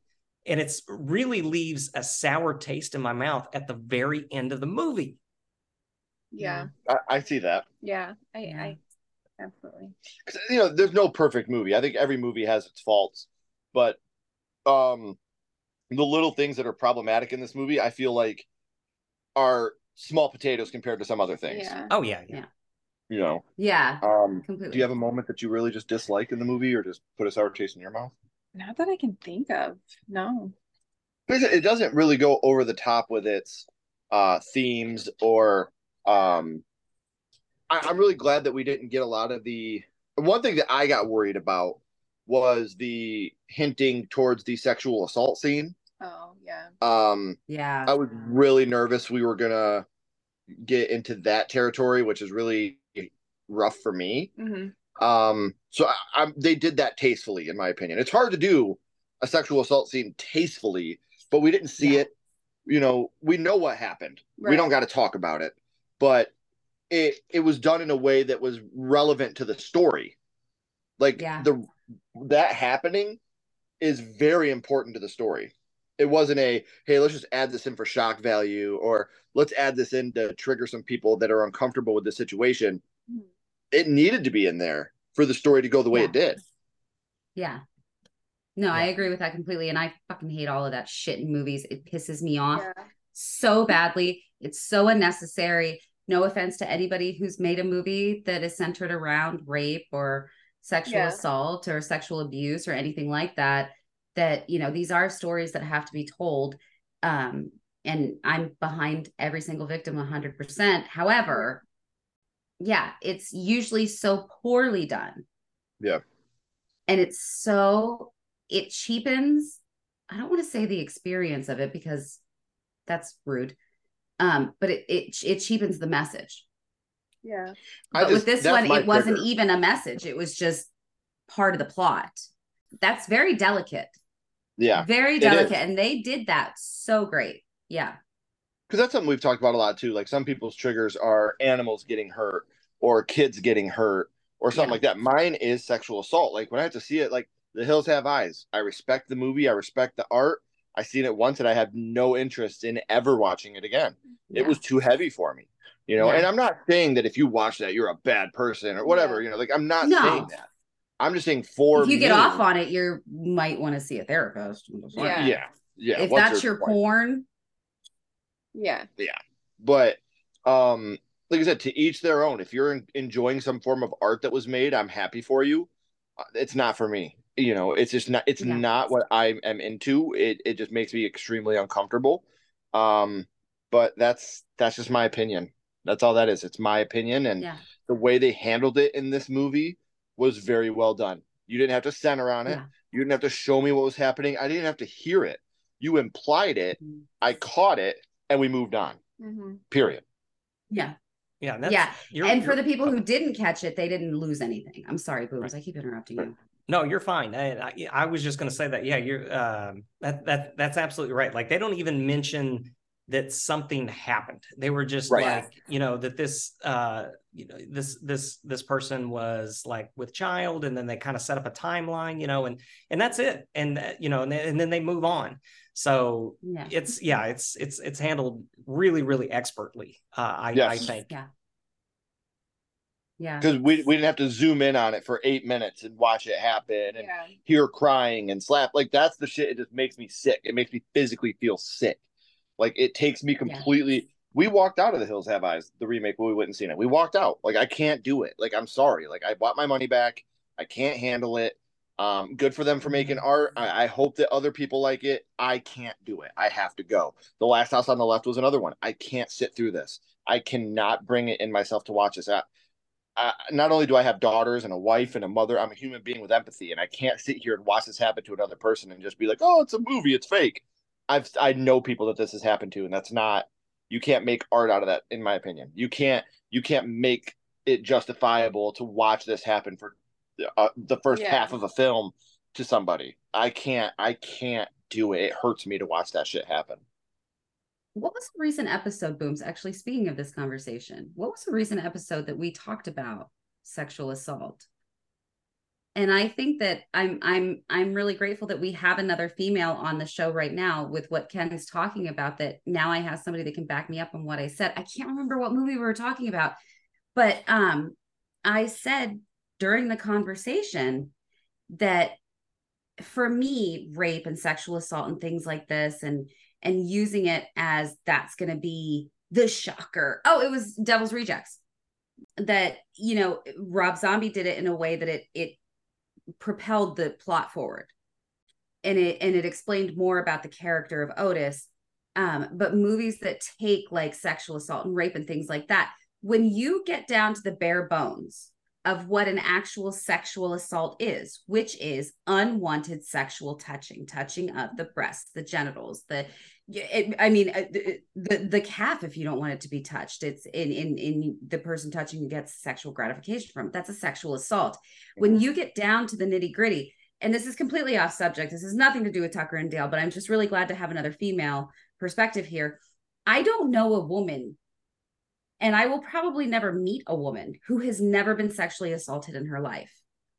and it's really leaves a sour taste in my mouth at the very end of the movie. Yeah. I, I see that. Yeah i i absolutely. Because you know there's no perfect movie. I think every movie has its faults but um the little things that are problematic in this movie i feel like are small potatoes compared to some other things. Yeah. oh yeah. Yeah you know. Yeah. Um, completely. Do you have a moment that you really just dislike in the movie, or just put a sour taste in your mouth? Not that I can think of. No. It doesn't really go over the top with its uh, themes, or um, I, I'm really glad that we didn't get a lot of the. One thing that I got worried about was the hinting towards the sexual assault scene. Oh yeah. Um. Yeah. I was really nervous we were gonna get into that territory, which is really rough for me. Mm-hmm. Um, so I, I, they did that tastefully, in my opinion. It's hard to do a sexual assault scene tastefully, but we didn't see yeah. it. You know, we know what happened. Right. We don't got to talk about it, but it it was done in a way that was relevant to the story. Like yeah. the that happening is very important to the story. It wasn't a hey, let's just add this in for shock value, or let's add this in to trigger some people that are uncomfortable with the situation it needed to be in there for the story to go the way yeah. it did. Yeah. No, yeah. I agree with that completely. And I fucking hate all of that shit in movies. It pisses me off yeah. so badly. It's so unnecessary. No offense to anybody who's made a movie that is centered around rape or sexual yeah. assault or sexual abuse or anything like that. That, you know, these are stories that have to be told. Um, and I'm behind every single victim 100%. However, yeah, it's usually so poorly done. Yeah. And it's so, it cheapens, I don't want to say the experience of it because that's rude. Um, but it, it, it cheapens the message. Yeah. But just, with this one, it wasn't even a message. It was just part of the plot. That's very delicate. Yeah. Very delicate. And they did that so great. Yeah because that's something we've talked about a lot too. Like some people's triggers are animals getting hurt or kids getting hurt or something yeah. like that. Mine is sexual assault. Like when I have to see it, like The Hills Have Eyes. I respect the movie. I respect the art. I seen it once and I have no interest in ever watching it again. Yeah. It was too heavy for me, you know. Yeah. And I'm not saying that if you watch that you're a bad person or whatever, you know. Like I'm not no. saying that. I'm just saying for if you me, get off on it, you might want to see a therapist. Yeah, yeah, yeah. If that's your porn, yeah. Yeah. But um like I said, to each their own. If you're enjoying some form of art that was made, I'm happy for you. Uh, it's not for me. You know, it's just not. It's yeah. not what I am into. It it just makes me extremely uncomfortable. Um, but that's that's just my opinion. That's all that is. It's my opinion, and yeah. the way they handled it in this movie was very well done. You didn't have to center on it. Yeah. You didn't have to show me what was happening. I didn't have to hear it. You implied it. Mm-hmm. I caught it, and we moved on. Mm-hmm. Period. Yeah. Yeah. yeah. You're, and you're, for the people who didn't catch it, they didn't lose anything. I'm sorry, boobs. Right. I keep interrupting you. No, you're fine. I, I, I was just going to say that. Yeah, you're um, that that that's absolutely right. Like they don't even mention that something happened. They were just right. like, you know, that this uh you know this this this person was like with child and then they kind of set up a timeline, you know, and and that's it. And uh, you know, and, and then they move on. So yeah. it's yeah, it's it's it's handled really really expertly. Uh I yes. I think. Yeah. Yeah. Because we, we didn't have to zoom in on it for eight minutes and watch it happen and yeah. hear crying and slap. Like that's the shit. It just makes me sick. It makes me physically feel sick. Like it takes me completely. Yeah. We walked out of the Hills Have Eyes, the remake, but we wouldn't seen it. We walked out. Like I can't do it. Like I'm sorry. Like I bought my money back. I can't handle it. Um, good for them for making art. I, I, hope that other people like it. I can't do it. I have to go. The Last House on the Left was another one. I can't sit through this. I cannot bring it in myself to watch this. I, I, not only do I have daughters and a wife and a mother, I'm a human being with empathy, and I can't sit here and watch this happen to another person and just be like, "Oh, it's a movie. It's fake." I've I know people that this has happened to, and that's not you can't make art out of that, in my opinion. You can't you can't make it justifiable to watch this happen for uh, the first yeah. half of a film to somebody. I can't I can't do it. It hurts me to watch that shit happen. What was a recent episode, Booms? Actually, speaking of this conversation, what was a recent episode that we talked about sexual assault? and i think that i'm i'm i'm really grateful that we have another female on the show right now with what ken is talking about that now i have somebody that can back me up on what i said i can't remember what movie we were talking about but um i said during the conversation that for me rape and sexual assault and things like this and and using it as that's going to be the shocker. Oh it was devil's rejects. That you know rob zombie did it in a way that it it propelled the plot forward. And it and it explained more about the character of Otis um, but movies that take like sexual assault and rape and things like that when you get down to the bare bones of what an actual sexual assault is which is unwanted sexual touching touching of the breasts the genitals the it, I mean, uh, the the calf. If you don't want it to be touched, it's in in in the person touching gets sexual gratification from it. That's a sexual assault. When you get down to the nitty gritty, and this is completely off subject. This has nothing to do with Tucker and Dale, but I'm just really glad to have another female perspective here. I don't know a woman, and I will probably never meet a woman who has never been sexually assaulted in her life.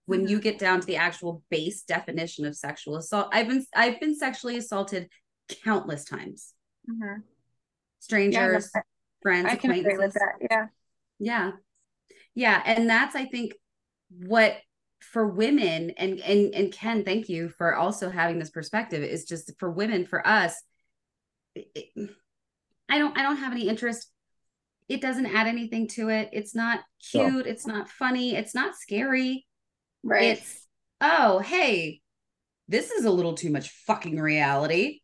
When you mm-hmm. get down to the actual base definition of sexual assault, I've been I've been sexually assaulted countless times. Mm-hmm. Strangers, yeah, friends, I can agree with that. Yeah. Yeah. Yeah. And that's, I think, what for women and and and Ken, thank you for also having this perspective. Is just for women, for us, it, I don't I don't have any interest. It doesn't add anything to it. It's not cute. It's not funny. It's not scary. Right. It's oh hey, this is a little too much fucking reality.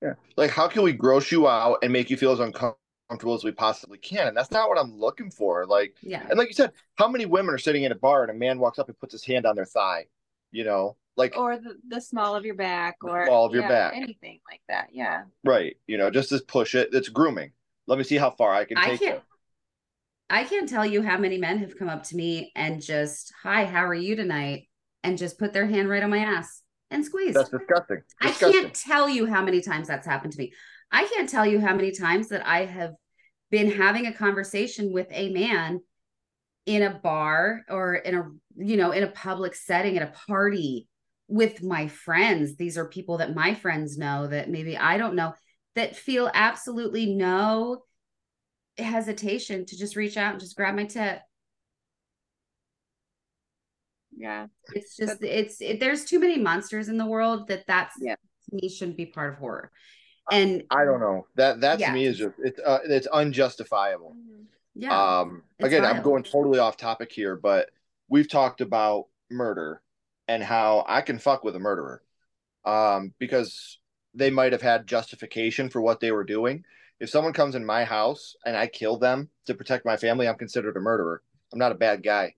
Yeah. Like, how can we gross you out and make you feel as uncomfortable as we possibly can? And that's not what I'm looking for. Like, yeah. And like you said, how many women are sitting in a bar and a man walks up and puts his hand on their thigh? You know, like or the, the small of your back or small of your yeah, back, anything like that. Yeah. Right. You know, just to push it. It's grooming. Let me see how far I can take I can't, it. I can't tell you how many men have come up to me and just, "Hi, how are you tonight?" and just put their hand right on my ass and squeeze. That's disgusting. disgusting. I can't tell you how many times that's happened to me. I can't tell you how many times that I have been having a conversation with a man in a bar or in a you know in a public setting at a party with my friends these are people that my friends know that maybe I don't know that feel absolutely no hesitation to just reach out and just grab my tit yeah. It's just it's it, there's too many monsters in the world that that's yeah. to me shouldn't be part of horror. And i don't know. That that yeah. to me is just it's uh, it's unjustifiable. Mm-hmm. yeah. Um again i'm going totally off topic here but we've talked about murder and how i can fuck with a murderer. Um because they might have had justification for what they were doing. If someone comes in my house and i kill them to protect my family i'm considered a murderer. I'm not a bad guy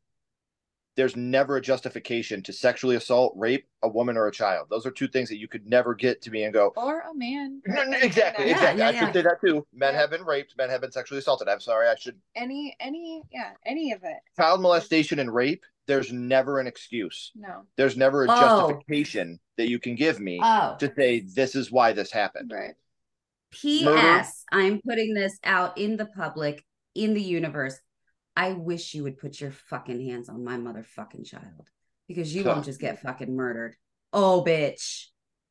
there's never a justification to sexually assault, rape a woman or a child. Those are two things that you could never get to me and go, or a man. No, no, exactly, yeah, exactly. Yeah, I should say that too. Men have been raped. Men have been sexually assaulted. I'm sorry. I should. Any, any, yeah, any of it. Child molestation and rape. There's never an excuse. No. There's never a oh. justification that you can give me oh. to say this is why this happened. Right. P.S. I'm putting this out in the public, in the universe. I wish you would put your fucking hands on my motherfucking child because you huh. won't just get fucking murdered. Oh, bitch.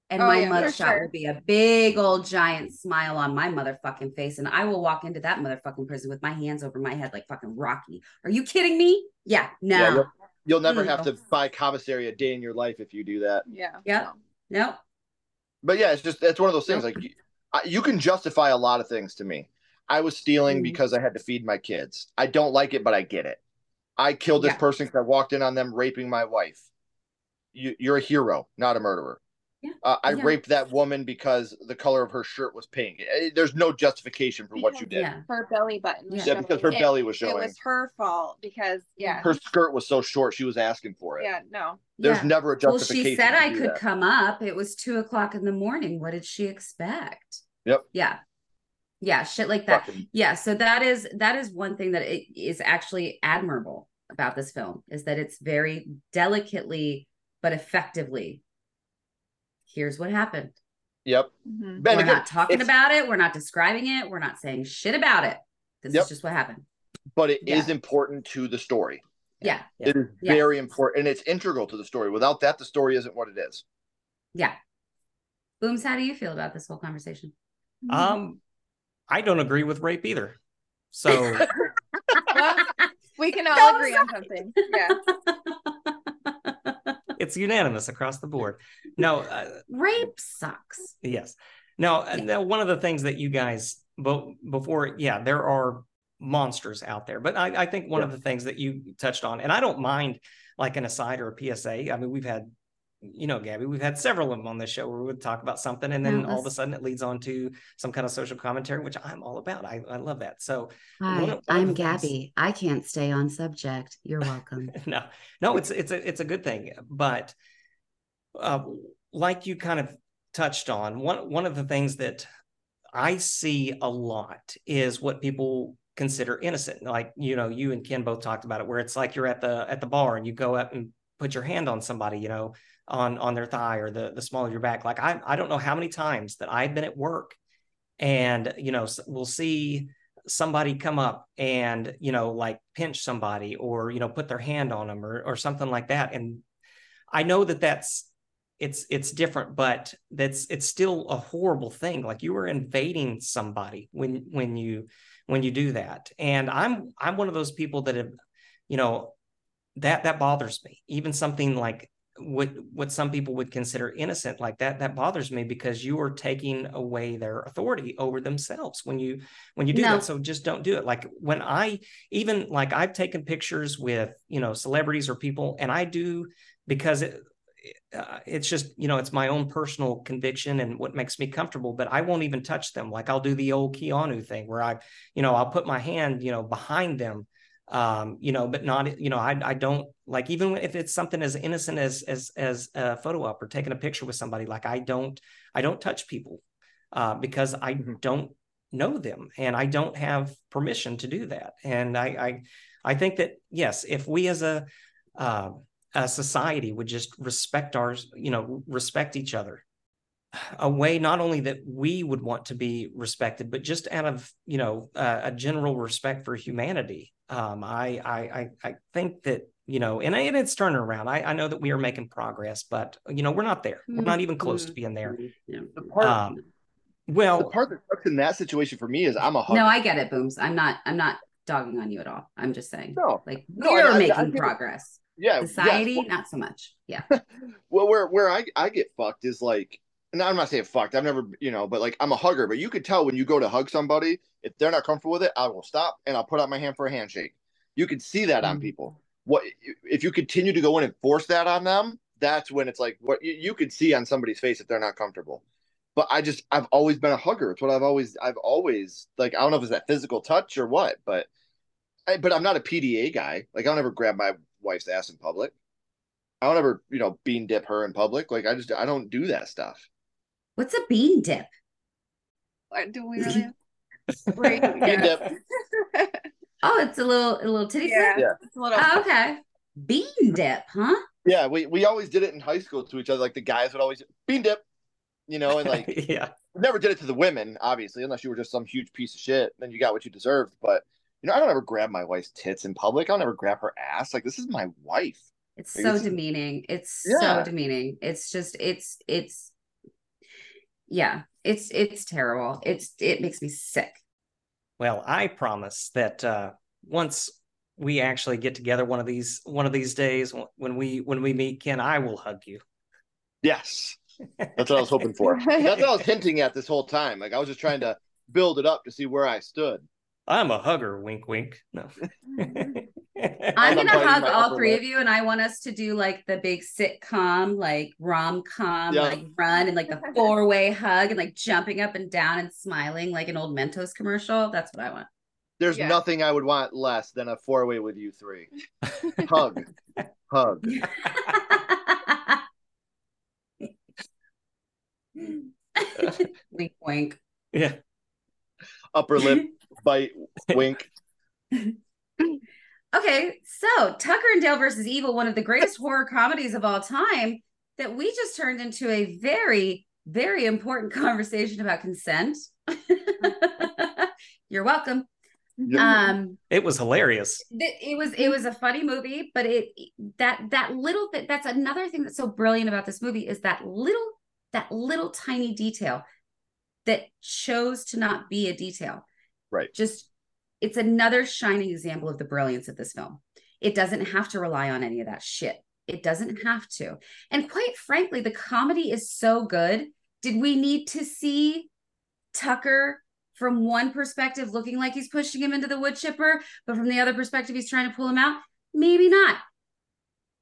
And oh, my yeah, mugshot sure. will be a big old giant smile on my motherfucking face. And I will walk into that motherfucking prison with my hands over my head like fucking Rocky. Are you kidding me? Yeah, no. Yeah, you'll, you'll, never mm. have to buy commissary a day in your life if you do that. Yeah. Yeah. No. But yeah, it's just, it's one of those things. Like you, you can justify a lot of things to me. I was stealing mm. because I had to feed my kids. I don't like it, but I get it. I killed this yeah. person because I walked in on them raping my wife. You, you're a hero, not a murderer. Yeah. Uh, I yeah. raped that woman because the color of her shirt was pink. Eh, there's no justification for what you did. Yeah. Her belly button. Yeah, yeah because her it, belly was showing. It was her fault because yeah, her skirt was so short. She was asking for it. Yeah, no. There's never a justification. Well, she said I could that. come up. It was two o'clock in the morning. What did she expect? Yep. Yeah. Yeah, shit like that. Fucking. Yeah, so that is that is one thing that it is actually admirable about this film is that it's very delicately but effectively here's what happened. Yep. Mm-hmm. We're again, not talking about it. We're not describing it. We're not saying shit about it. This yep. is just what happened. But it yeah. is important to the story. Yeah. It is yeah. very important and it's integral to the story. Without that, the story isn't what it is. Yeah. Booms, how do you feel about this whole conversation? Um, I don't agree with rape either. So well, we can all agree on something. Yeah it's unanimous across the board. No, uh, rape sucks. Yes. Now, yeah. now, one of the things that you guys, but before, yeah, there are monsters out there, but I, I think one yeah. of the things that you touched on, and I don't mind like an aside or a PSA. I mean, we've had you know, Gabby, we've had several of them on this show where we would talk about something and then all of a sudden it leads on to some kind of social commentary, which I'm all about. I, I love that. So Hi, one, one I'm Gabby. Things... I can't stay on subject. You're welcome. no, no, it's it's a it's a good thing. But uh, like you kind of touched on, one one of the things that I see a lot is what people consider innocent. Like, you know, you and Ken both talked about it, where it's like you're at the at the bar and you go up and put your hand on somebody, you know, on on their thigh or the the small of your back. Like I I don't know how many times that I've been at work and you know we'll see somebody come up and you know like pinch somebody or you know put their hand on them or or something like that. And I know that that's it's it's different but that's it's still a horrible thing. Like you are invading somebody when when you when you do that. And i'm i'm one of those people that have you know that that bothers me. Even something like what what some people would consider innocent like that that bothers me because you are taking away their authority over themselves when you when you do no. that so just don't do it like when i even like i've taken pictures with you know celebrities or people and i do because it, uh, it's just you know it's my own personal conviction and what makes me comfortable but i won't even touch them like i'll do the old keanu thing where i you know i'll put my hand you know behind them um, you know, but not, you know, I, I don't like even if it's something as innocent as as as a photo op or taking a picture with somebody, like I don't I don't touch people uh, because I mm-hmm. don't know them and I don't have permission to do that. And I I, I think that yes, if we as a uh, a society would just respect ours, you know, respect each other a way not only that we would want to be respected, but just out of you know uh, a general respect for humanity. Um, I, I I think that you know, and, and it's turning around. I, I know that we are making progress, but you know, we're not there. We're not even close to mm-hmm. being there. Yeah. The part, um, well, the part that sucks in that situation for me is I'm a hugger. no. I get it, booms. I'm not. I'm not dogging on you at all. I'm just saying, no, like no, we're I, making I, I progress. Yeah, society, yes. not so much. Yeah. well, where where I I get fucked is like and I'm not saying fucked. I've never, you know, but like I'm a hugger. But you could tell when you go to hug somebody, if they're not comfortable with it, I will stop and I'll put out my hand for a handshake. You can see that on mm. people. What if you continue to go in and force that on them? That's when it's like what you, you could see on somebody's face if they're not comfortable. But I just I've always been a hugger. It's what I've always I've always like I don't know if it's that physical touch or what, but I, but I'm not a PDA guy. Like I don't ever grab my wife's ass in public. I don't ever you know bean dip her in public. Like I just I don't do that stuff. What's a bean dip? What do we really? Wait, bean dip. oh, it's a little a little titty yeah, yeah. It's a little. Oh, okay. Bean dip, huh? Yeah, we we always did it in high school to each other. Like the guys would always bean dip, you know, and like yeah, never did it to the women, obviously, unless you were just some huge piece of shit. Then you got what you deserved. But you know, I don't ever grab my wife's tits in public. I'll never grab her ass. Like this is my wife. It's like, so demeaning. It's yeah. so demeaning. It's just it's it's yeah, it's it's terrible. It's it makes me sick. Well, I promise that uh once we actually get together one of these one of these days when we when we meet Ken, I will hug you. Yes. That's what I was hoping for. That's what I was hinting at this whole time. Like I was just trying to build it up to see where I stood. I'm a hugger, wink wink. No. I'm gonna hug all three lip. of you and I want us to do like the big sitcom, like rom-com, yeah. like run and like the four-way hug and like jumping up and down and smiling like an old Mentos commercial. That's what I want. There's yeah. nothing I would want less than a four-way with you three. hug. hug. wink wink. Yeah. Upper lip bite wink. Okay, so Tucker and Dale versus Evil, one of the greatest horror comedies of all time, that we just turned into a very, very important conversation about consent. You're welcome. Um, it was hilarious. It was it was a funny movie, but it that that little bit that's another thing that's so brilliant about this movie is that little that little tiny detail that chose to not be a detail. Right. Just it's another shining example of the brilliance of this film. It doesn't have to rely on any of that shit. It doesn't have to. And quite frankly, the comedy is so good. Did we need to see Tucker from one perspective looking like he's pushing him into the wood chipper, but from the other perspective, he's trying to pull him out? Maybe not.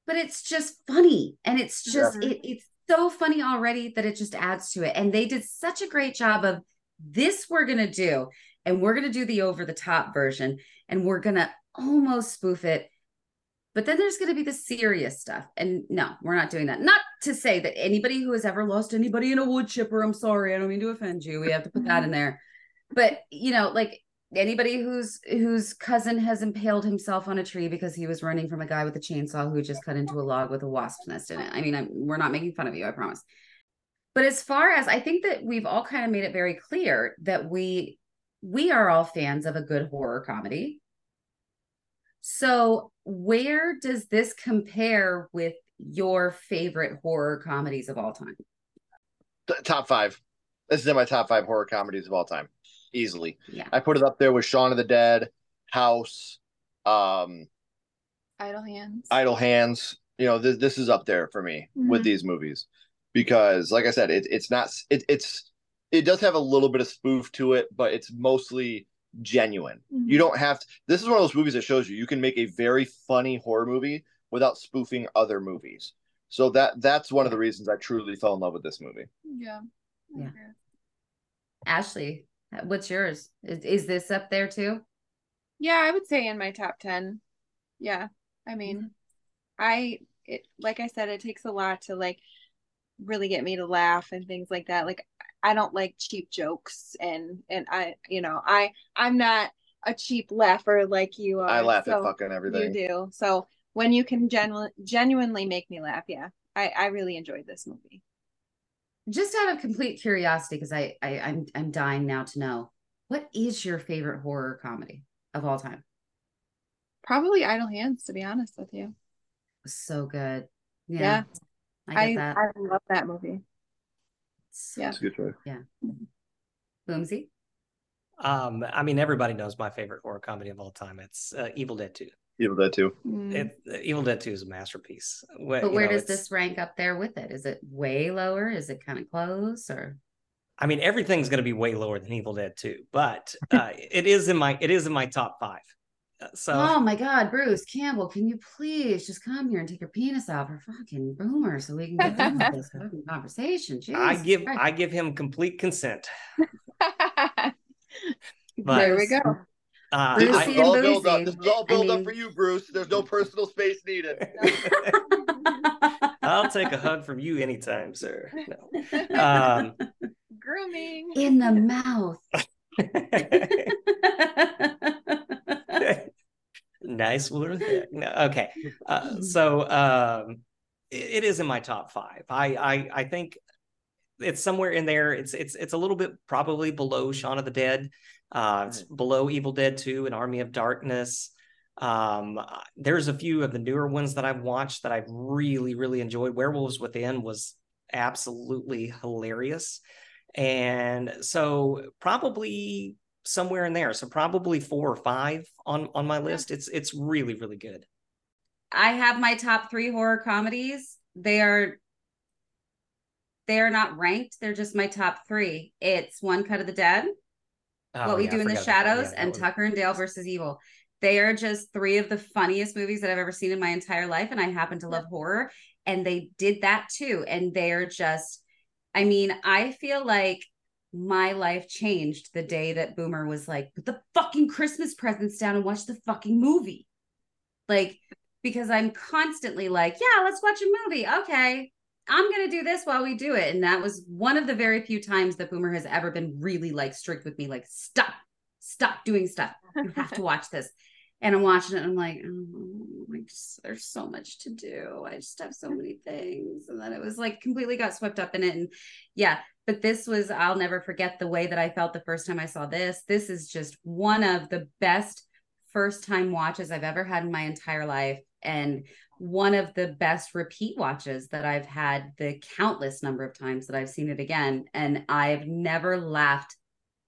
But it's just funny. And it's just, yeah. it, it's so funny already that it just adds to it. And they did such a great job of this we're going to do and we're going to do the over the top version and we're going to almost spoof it but then there's going to be the serious stuff and no we're not doing that. Not to say that anybody who has ever lost anybody in a wood chipper i'm sorry i don't mean to offend you we have to put that in mm-hmm. there but you know like anybody whose whose cousin has impaled himself on a tree because he was running from a guy with a chainsaw who just cut into a log with a wasp nest in it. I mean I'm, we're not making fun of you i promise. But as far as i think that we've all kind of made it very clear that we we are all fans of a good horror comedy. So, where does this compare with your favorite horror comedies of all time? Top five. This is in my top five horror comedies of all time, easily. Yeah, I put it up there with Shaun of the Dead, House, um, Idle Hands. Idle Hands. You know, this this is up there for me mm-hmm. with these movies because, like I said, it, it's not it, it's it does have a little bit of spoof to it, but it's mostly genuine. Mm-hmm. You don't have to. This is one of those movies that shows you you can make a very funny horror movie without spoofing other movies. So that that's one of the reasons I truly fell in love with this movie. Yeah. Yeah. Ashley, what's yours? Is, is this up there too? Yeah, I would say in my top 10. Yeah. I mean, mm-hmm. I it like I said it takes a lot to like really get me to laugh and things like that. Like I don't like cheap jokes and and I you know I I'm not a cheap laugher like you are. I laugh so at fucking everything. You do. So when you can genu- genuinely make me laugh, yeah, I I really enjoyed this movie. Just out of complete curiosity, because I, I I'm I'm dying now to know what is your favorite horror comedy of all time? Probably Idle Hands, to be honest with you. So good. Yeah. yeah. I, I, I love that movie yeah. That's a good choice. Yeah. Boomsy. Um, I mean, everybody knows my favorite horror comedy of all time. It's uh, Evil Dead Two. Evil Dead Two. Mm. It, Evil Dead Two is a masterpiece. But where know, does this rank up there with it? Is it way lower? Is it kind of close or? I mean, everything's going to be way lower than Evil Dead Two, but uh, it is in my it is in my top five. So Oh my god, Bruce Campbell, can you please just come here and take your penis out for fucking boomer so we can get done with this fucking conversation. Jeez I give Christ. I give him complete consent. but, there we go. Uh, this, is all build up. this is all build I mean, up for you, Bruce. There's no personal space needed. I'll take a hug from you anytime, sir. No. Um, Grooming in the mouth. nice word. No, okay. Uh, so um, it, it is in my top five. I, I I think it's somewhere in there. It's it's it's a little bit probably below Shaun of the Dead. Uh, it's below Evil Dead 2 and Army of Darkness. Um, there's a few of the newer ones that I've watched that I've really, really enjoyed. Werewolves Within was absolutely hilarious. And so probably somewhere in there. So probably four or five on on my list. It's it's really, really good. I have my top three horror comedies. They are they are not ranked. They're just my top three. It's One Cut of the Dead, oh, What We Do in the Shadows, yeah, and was... Tucker and Dale versus Evil. They are just three of the funniest movies that I've ever seen in my entire life. And I happen to love horror. And they did that too. And they're just, I mean, I feel like my life changed the day that Boomer was like, put the fucking Christmas presents down and watch the fucking movie. Like, because I'm constantly like, yeah, let's watch a movie. Okay. I'm going to do this while we do it. And that was one of the very few times that Boomer has ever been really like strict with me, like, stop, stop doing stuff. You have to watch this. And I'm watching it and I'm like, oh, like there's so much to do. I just have so many things. And then it was like completely got swept up in it. And yeah, but this was, I'll never forget the way that I felt the first time I saw this. This is just one of the best first time watches I've ever had in my entire life. And one of the best repeat watches that I've had the countless number of times that I've seen it again. And I've never laughed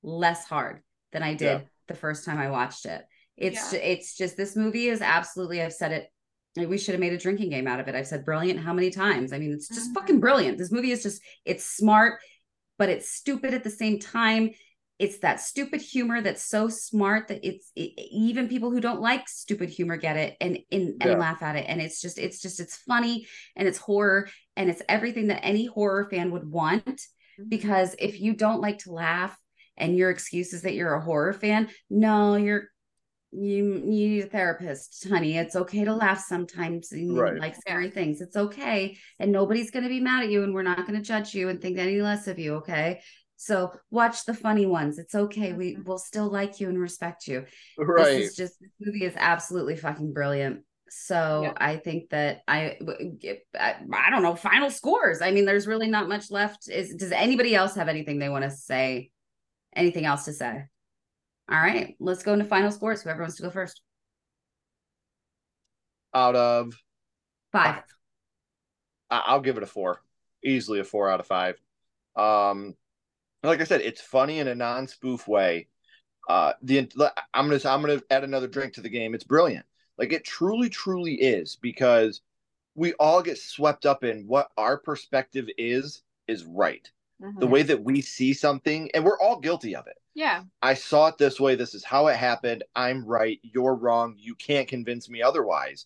less hard than I did yeah. the first time I watched it. It's yeah. it's just this movie is absolutely. I've said it. We should have made a drinking game out of it. I've said brilliant how many times? I mean, it's just mm-hmm. fucking brilliant. This movie is just it's smart, but it's stupid at the same time. It's that stupid humor that's so smart that it's it, even people who don't like stupid humor get it and and, and laugh at it. And it's just it's just it's funny and it's horror and it's everything that any horror fan would want. Mm-hmm. Because if you don't like to laugh and your excuse is that you're a horror fan, no, you're you you need a therapist honey. It's okay to laugh sometimes and right. like scary things. It's okay and nobody's going to be mad at you and we're not going to judge you and think any less of you okay? So watch the funny ones. It's okay. We mm-hmm. will still like you and respect you. Right this is just this movie is absolutely fucking brilliant. So yeah. i think that I, I i don't know final scores. I mean there's really not much left. Is does anybody else have anything they want to say? Anything else to say all right, let's go into final scores. Whoever wants to go first. Out of five. I'll give it a four. Easily a four out of five. Um, like I said, it's funny in a non-spoof way. Uh, the I'm gonna I'm gonna add another drink to the game. It's brilliant. Like it truly, truly is because we all get swept up in what our perspective is is right. Mm-hmm. The way that we see something, and we're all guilty of it. Yeah. I saw it this way. This is how it happened. I'm right. You're wrong. You can't convince me otherwise.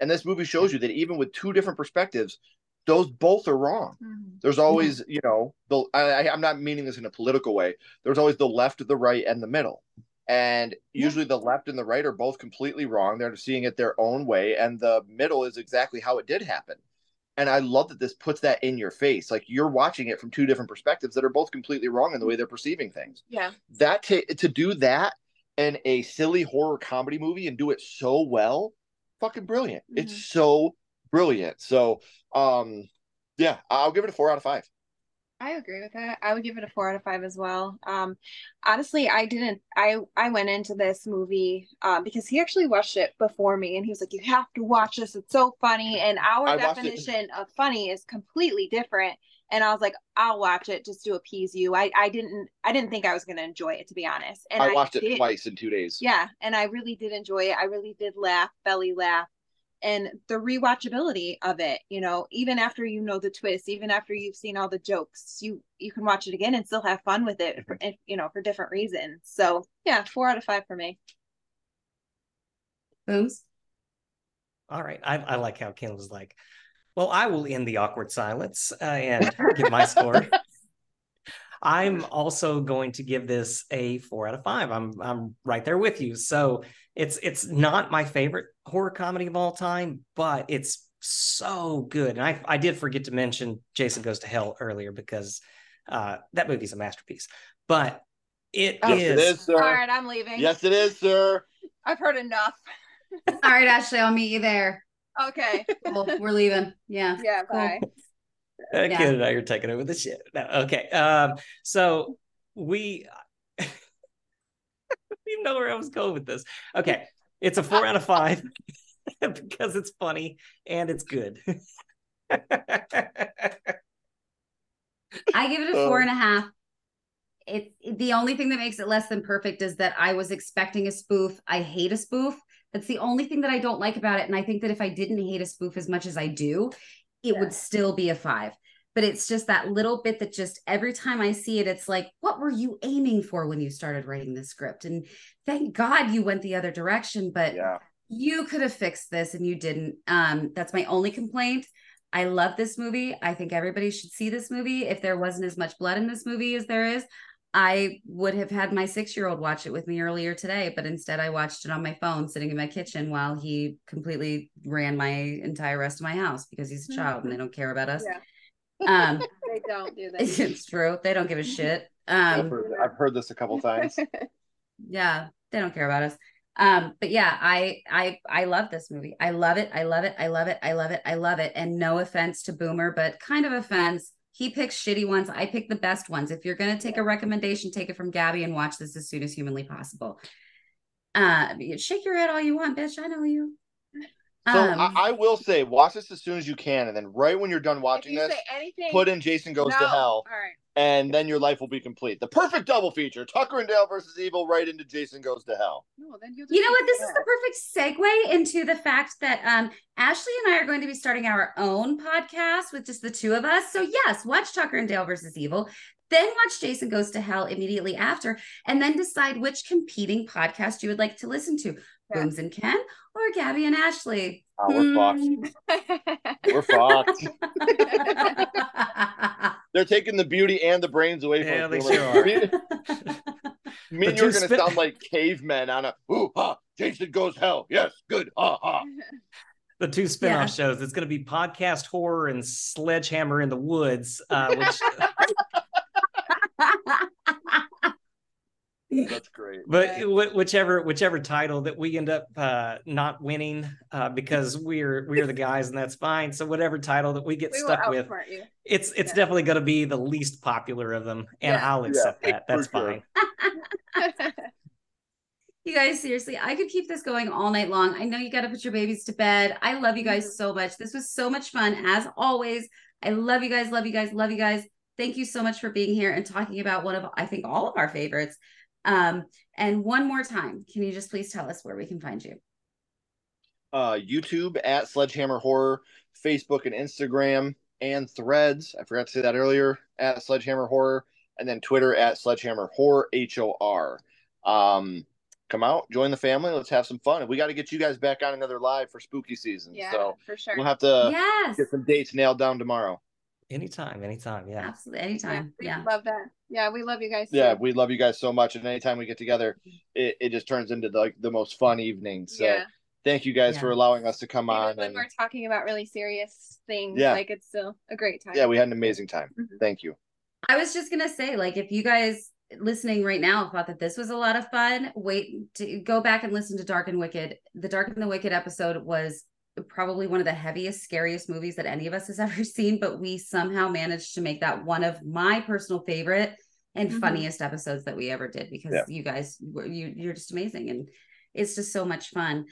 And this movie shows you that even with two different perspectives, those both are wrong. Mm-hmm. There's always, you know, the I, I'm not meaning this in a political way. There's always the left, the right, and the middle. And usually the left and the right are both completely wrong. They're seeing it their own way. And the middle is exactly how it did happen and I love that this puts that in your face. Like you're watching it from two different perspectives that are both completely wrong in the way they're perceiving things. Yeah. That to to do that in a silly horror comedy movie and do it so well, fucking brilliant. Mm-hmm. It's so brilliant. So, um, yeah, I'll give it a four out of five. I agree with that. I would give it a four out of five as well. Um, honestly, I didn't. I I went into this movie uh, because he actually watched it before me, and he was like, "You have to watch this. It's so funny." And our I definition of funny is completely different. And I was like, "I'll watch it just to appease you." I I didn't I didn't think I was going to enjoy it to be honest. And I watched I it twice in two days. Yeah, and I really did enjoy it. I really did laugh, belly laugh and the rewatchability of it you know even after you know the twist even after you've seen all the jokes you you can watch it again and still have fun with it for, mm-hmm. you know for different reasons so yeah four out of five for me booms all right i, I like how ken was like well i will end the awkward silence uh, and give my score I'm also going to give this a four out of five. I'm I'm right there with you. So it's it's not my favorite horror comedy of all time, but it's so good. And I I did forget to mention Jason Goes to Hell earlier because uh, that movie's a masterpiece. But it yes, is. It is sir. All right, I'm leaving. Yes, it is, sir. I've heard enough. all right, Ashley, I'll meet you there. Okay. Cool. We're leaving. Yeah. Yeah. Cool. Bye. Uh, yeah. Kid and I are taking over the shit. No, okay. Um, so we you know where I was going with this. Okay. It's a four out of five because it's funny and it's good. I give it a oh. four and a half. It, it the only thing that makes it less than perfect is that I was expecting a spoof. I hate a spoof. That's the only thing that I don't like about it. And I think that if I didn't hate a spoof as much as I do, it yeah. would still be a five but it's just that little bit that just every time I see it, it's like, what were you aiming for when you started writing the script? And thank God you went the other direction, but yeah. you could have fixed this and you didn't. Um, that's my only complaint. I love this movie. I think everybody should see this movie. If there wasn't as much blood in this movie as there is, I would have had my six year old watch it with me earlier today, but instead I watched it on my phone sitting in my kitchen while he completely ran my entire rest of my house because he's a child and they don't care about us. Yeah. Um, they don't do that. It's true. They don't give a shit. Um, I've, heard, I've heard this a couple times. yeah, they don't care about us. Um, but yeah, I I I love this movie. I love it. I love it. I love it. I love it. I love it. And no offense to Boomer, but kind of offense. He picks shitty ones. I pick the best ones. If you're gonna take a recommendation, take it from Gabby and watch this as soon as humanly possible. Uh, shake your head all you want, bitch. I know you. So um, I, I, will say, watch this as soon as you can, and then right when you're done watching you this, anything, put in Jason Goes no. to Hell, and then your life will be complete. The perfect double feature: Tucker and Dale versus Evil, right into Jason Goes to Hell. No, then you know what? This is the perfect segue into the fact that um, Ashley and I are going to be starting our own podcast with just the two of us. So yes, watch Tucker and Dale versus Evil then watch Jason Goes to Hell immediately after, and then decide which competing podcast you would like to listen to. Yeah. Booms and Ken or Gabby and Ashley. Oh, we're fucked. Hmm. we're fucked. They're taking the beauty and the brains away from yeah, us. They sure me, me and you're going to spin- sound like cavemen on a, ooh, ha, Jason goes hell. Yes, good, ha, ha. The two spin-off yeah. shows. It's going to be podcast horror and sledgehammer in the woods, uh, which That's great. But whichever whichever title that we end up uh, not winning uh, because we're we're the guys and that's fine. So whatever title that we get we stuck with, you. it's it's yeah. definitely going to be the least popular of them, and yeah. I'll accept yeah, that. That's fine. you guys, seriously, I could keep this going all night long. I know you got to put your babies to bed. I love you guys mm-hmm. so much. This was so much fun as always. I love you guys. Love you guys. Love you guys. Thank you so much for being here and talking about one of I think all of our favorites. Um, and one more time, can you just please tell us where we can find you? Uh, YouTube at Sledgehammer Horror, Facebook and Instagram, and Threads. I forgot to say that earlier at Sledgehammer Horror, and then Twitter at Sledgehammer Horror H O R. Um, come out, join the family. Let's have some fun. We got to get you guys back on another live for spooky season. Yeah, so for sure. We'll have to yes. get some dates nailed down tomorrow. Anytime, anytime. Yeah. Absolutely. Anytime. Yeah. yeah. Love that. Yeah. We love you guys. Yeah. We love you guys so much. And anytime we get together, it, it just turns into the, like the most fun evening. So yeah. thank you guys yeah. for allowing us to come Even on. When and, we're talking about really serious things, yeah. like it's still a great time. Yeah. We had an amazing time. Mm-hmm. Thank you. I was just going to say, like, if you guys listening right now thought that this was a lot of fun, wait to go back and listen to Dark and Wicked. The Dark and the Wicked episode was probably one of the heaviest, scariest movies that any of us has ever seen, but we somehow managed to make that one of my personal favorite and mm-hmm. funniest episodes that we ever did because yeah. you guys you you're just amazing and it's just so much fun.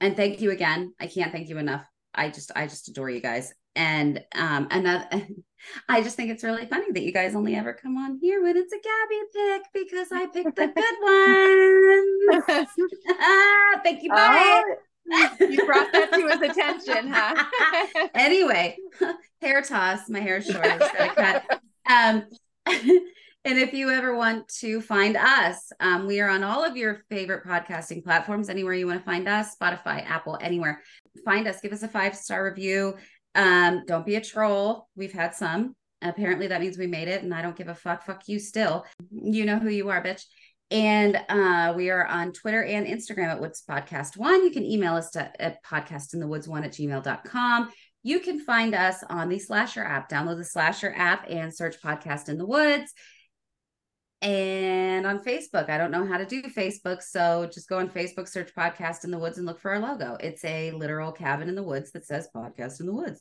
And thank you again. I can't thank you enough. I just I just adore you guys. And um and that I just think it's really funny that you guys only ever come on here when it's a Gabby pick because I picked the good one. thank you. Bye you brought that to his attention, huh? anyway, hair toss. My hair is short. Um, and if you ever want to find us, um, we are on all of your favorite podcasting platforms. Anywhere you want to find us, Spotify, Apple, anywhere. Find us. Give us a five star review. Um, don't be a troll. We've had some. Apparently, that means we made it, and I don't give a fuck. Fuck you still. You know who you are, bitch. And uh, we are on Twitter and Instagram at Woods Podcast One. You can email us to, at podcastinthewoods1 at gmail.com. You can find us on the Slasher app. Download the Slasher app and search Podcast in the Woods. And on Facebook, I don't know how to do Facebook. So just go on Facebook, search Podcast in the Woods, and look for our logo. It's a literal cabin in the woods that says Podcast in the Woods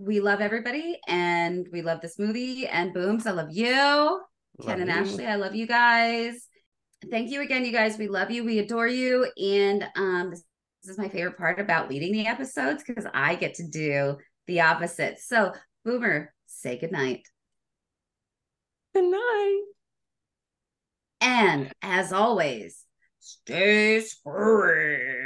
we love everybody and we love this movie. And Booms, I love you. Love Ken and you. Ashley, I love you guys. Thank you again, you guys. We love you. We adore you. And um, this, this is my favorite part about leading the episodes because I get to do the opposite. So, Boomer, say goodnight. Good night. And as always, stay screwy.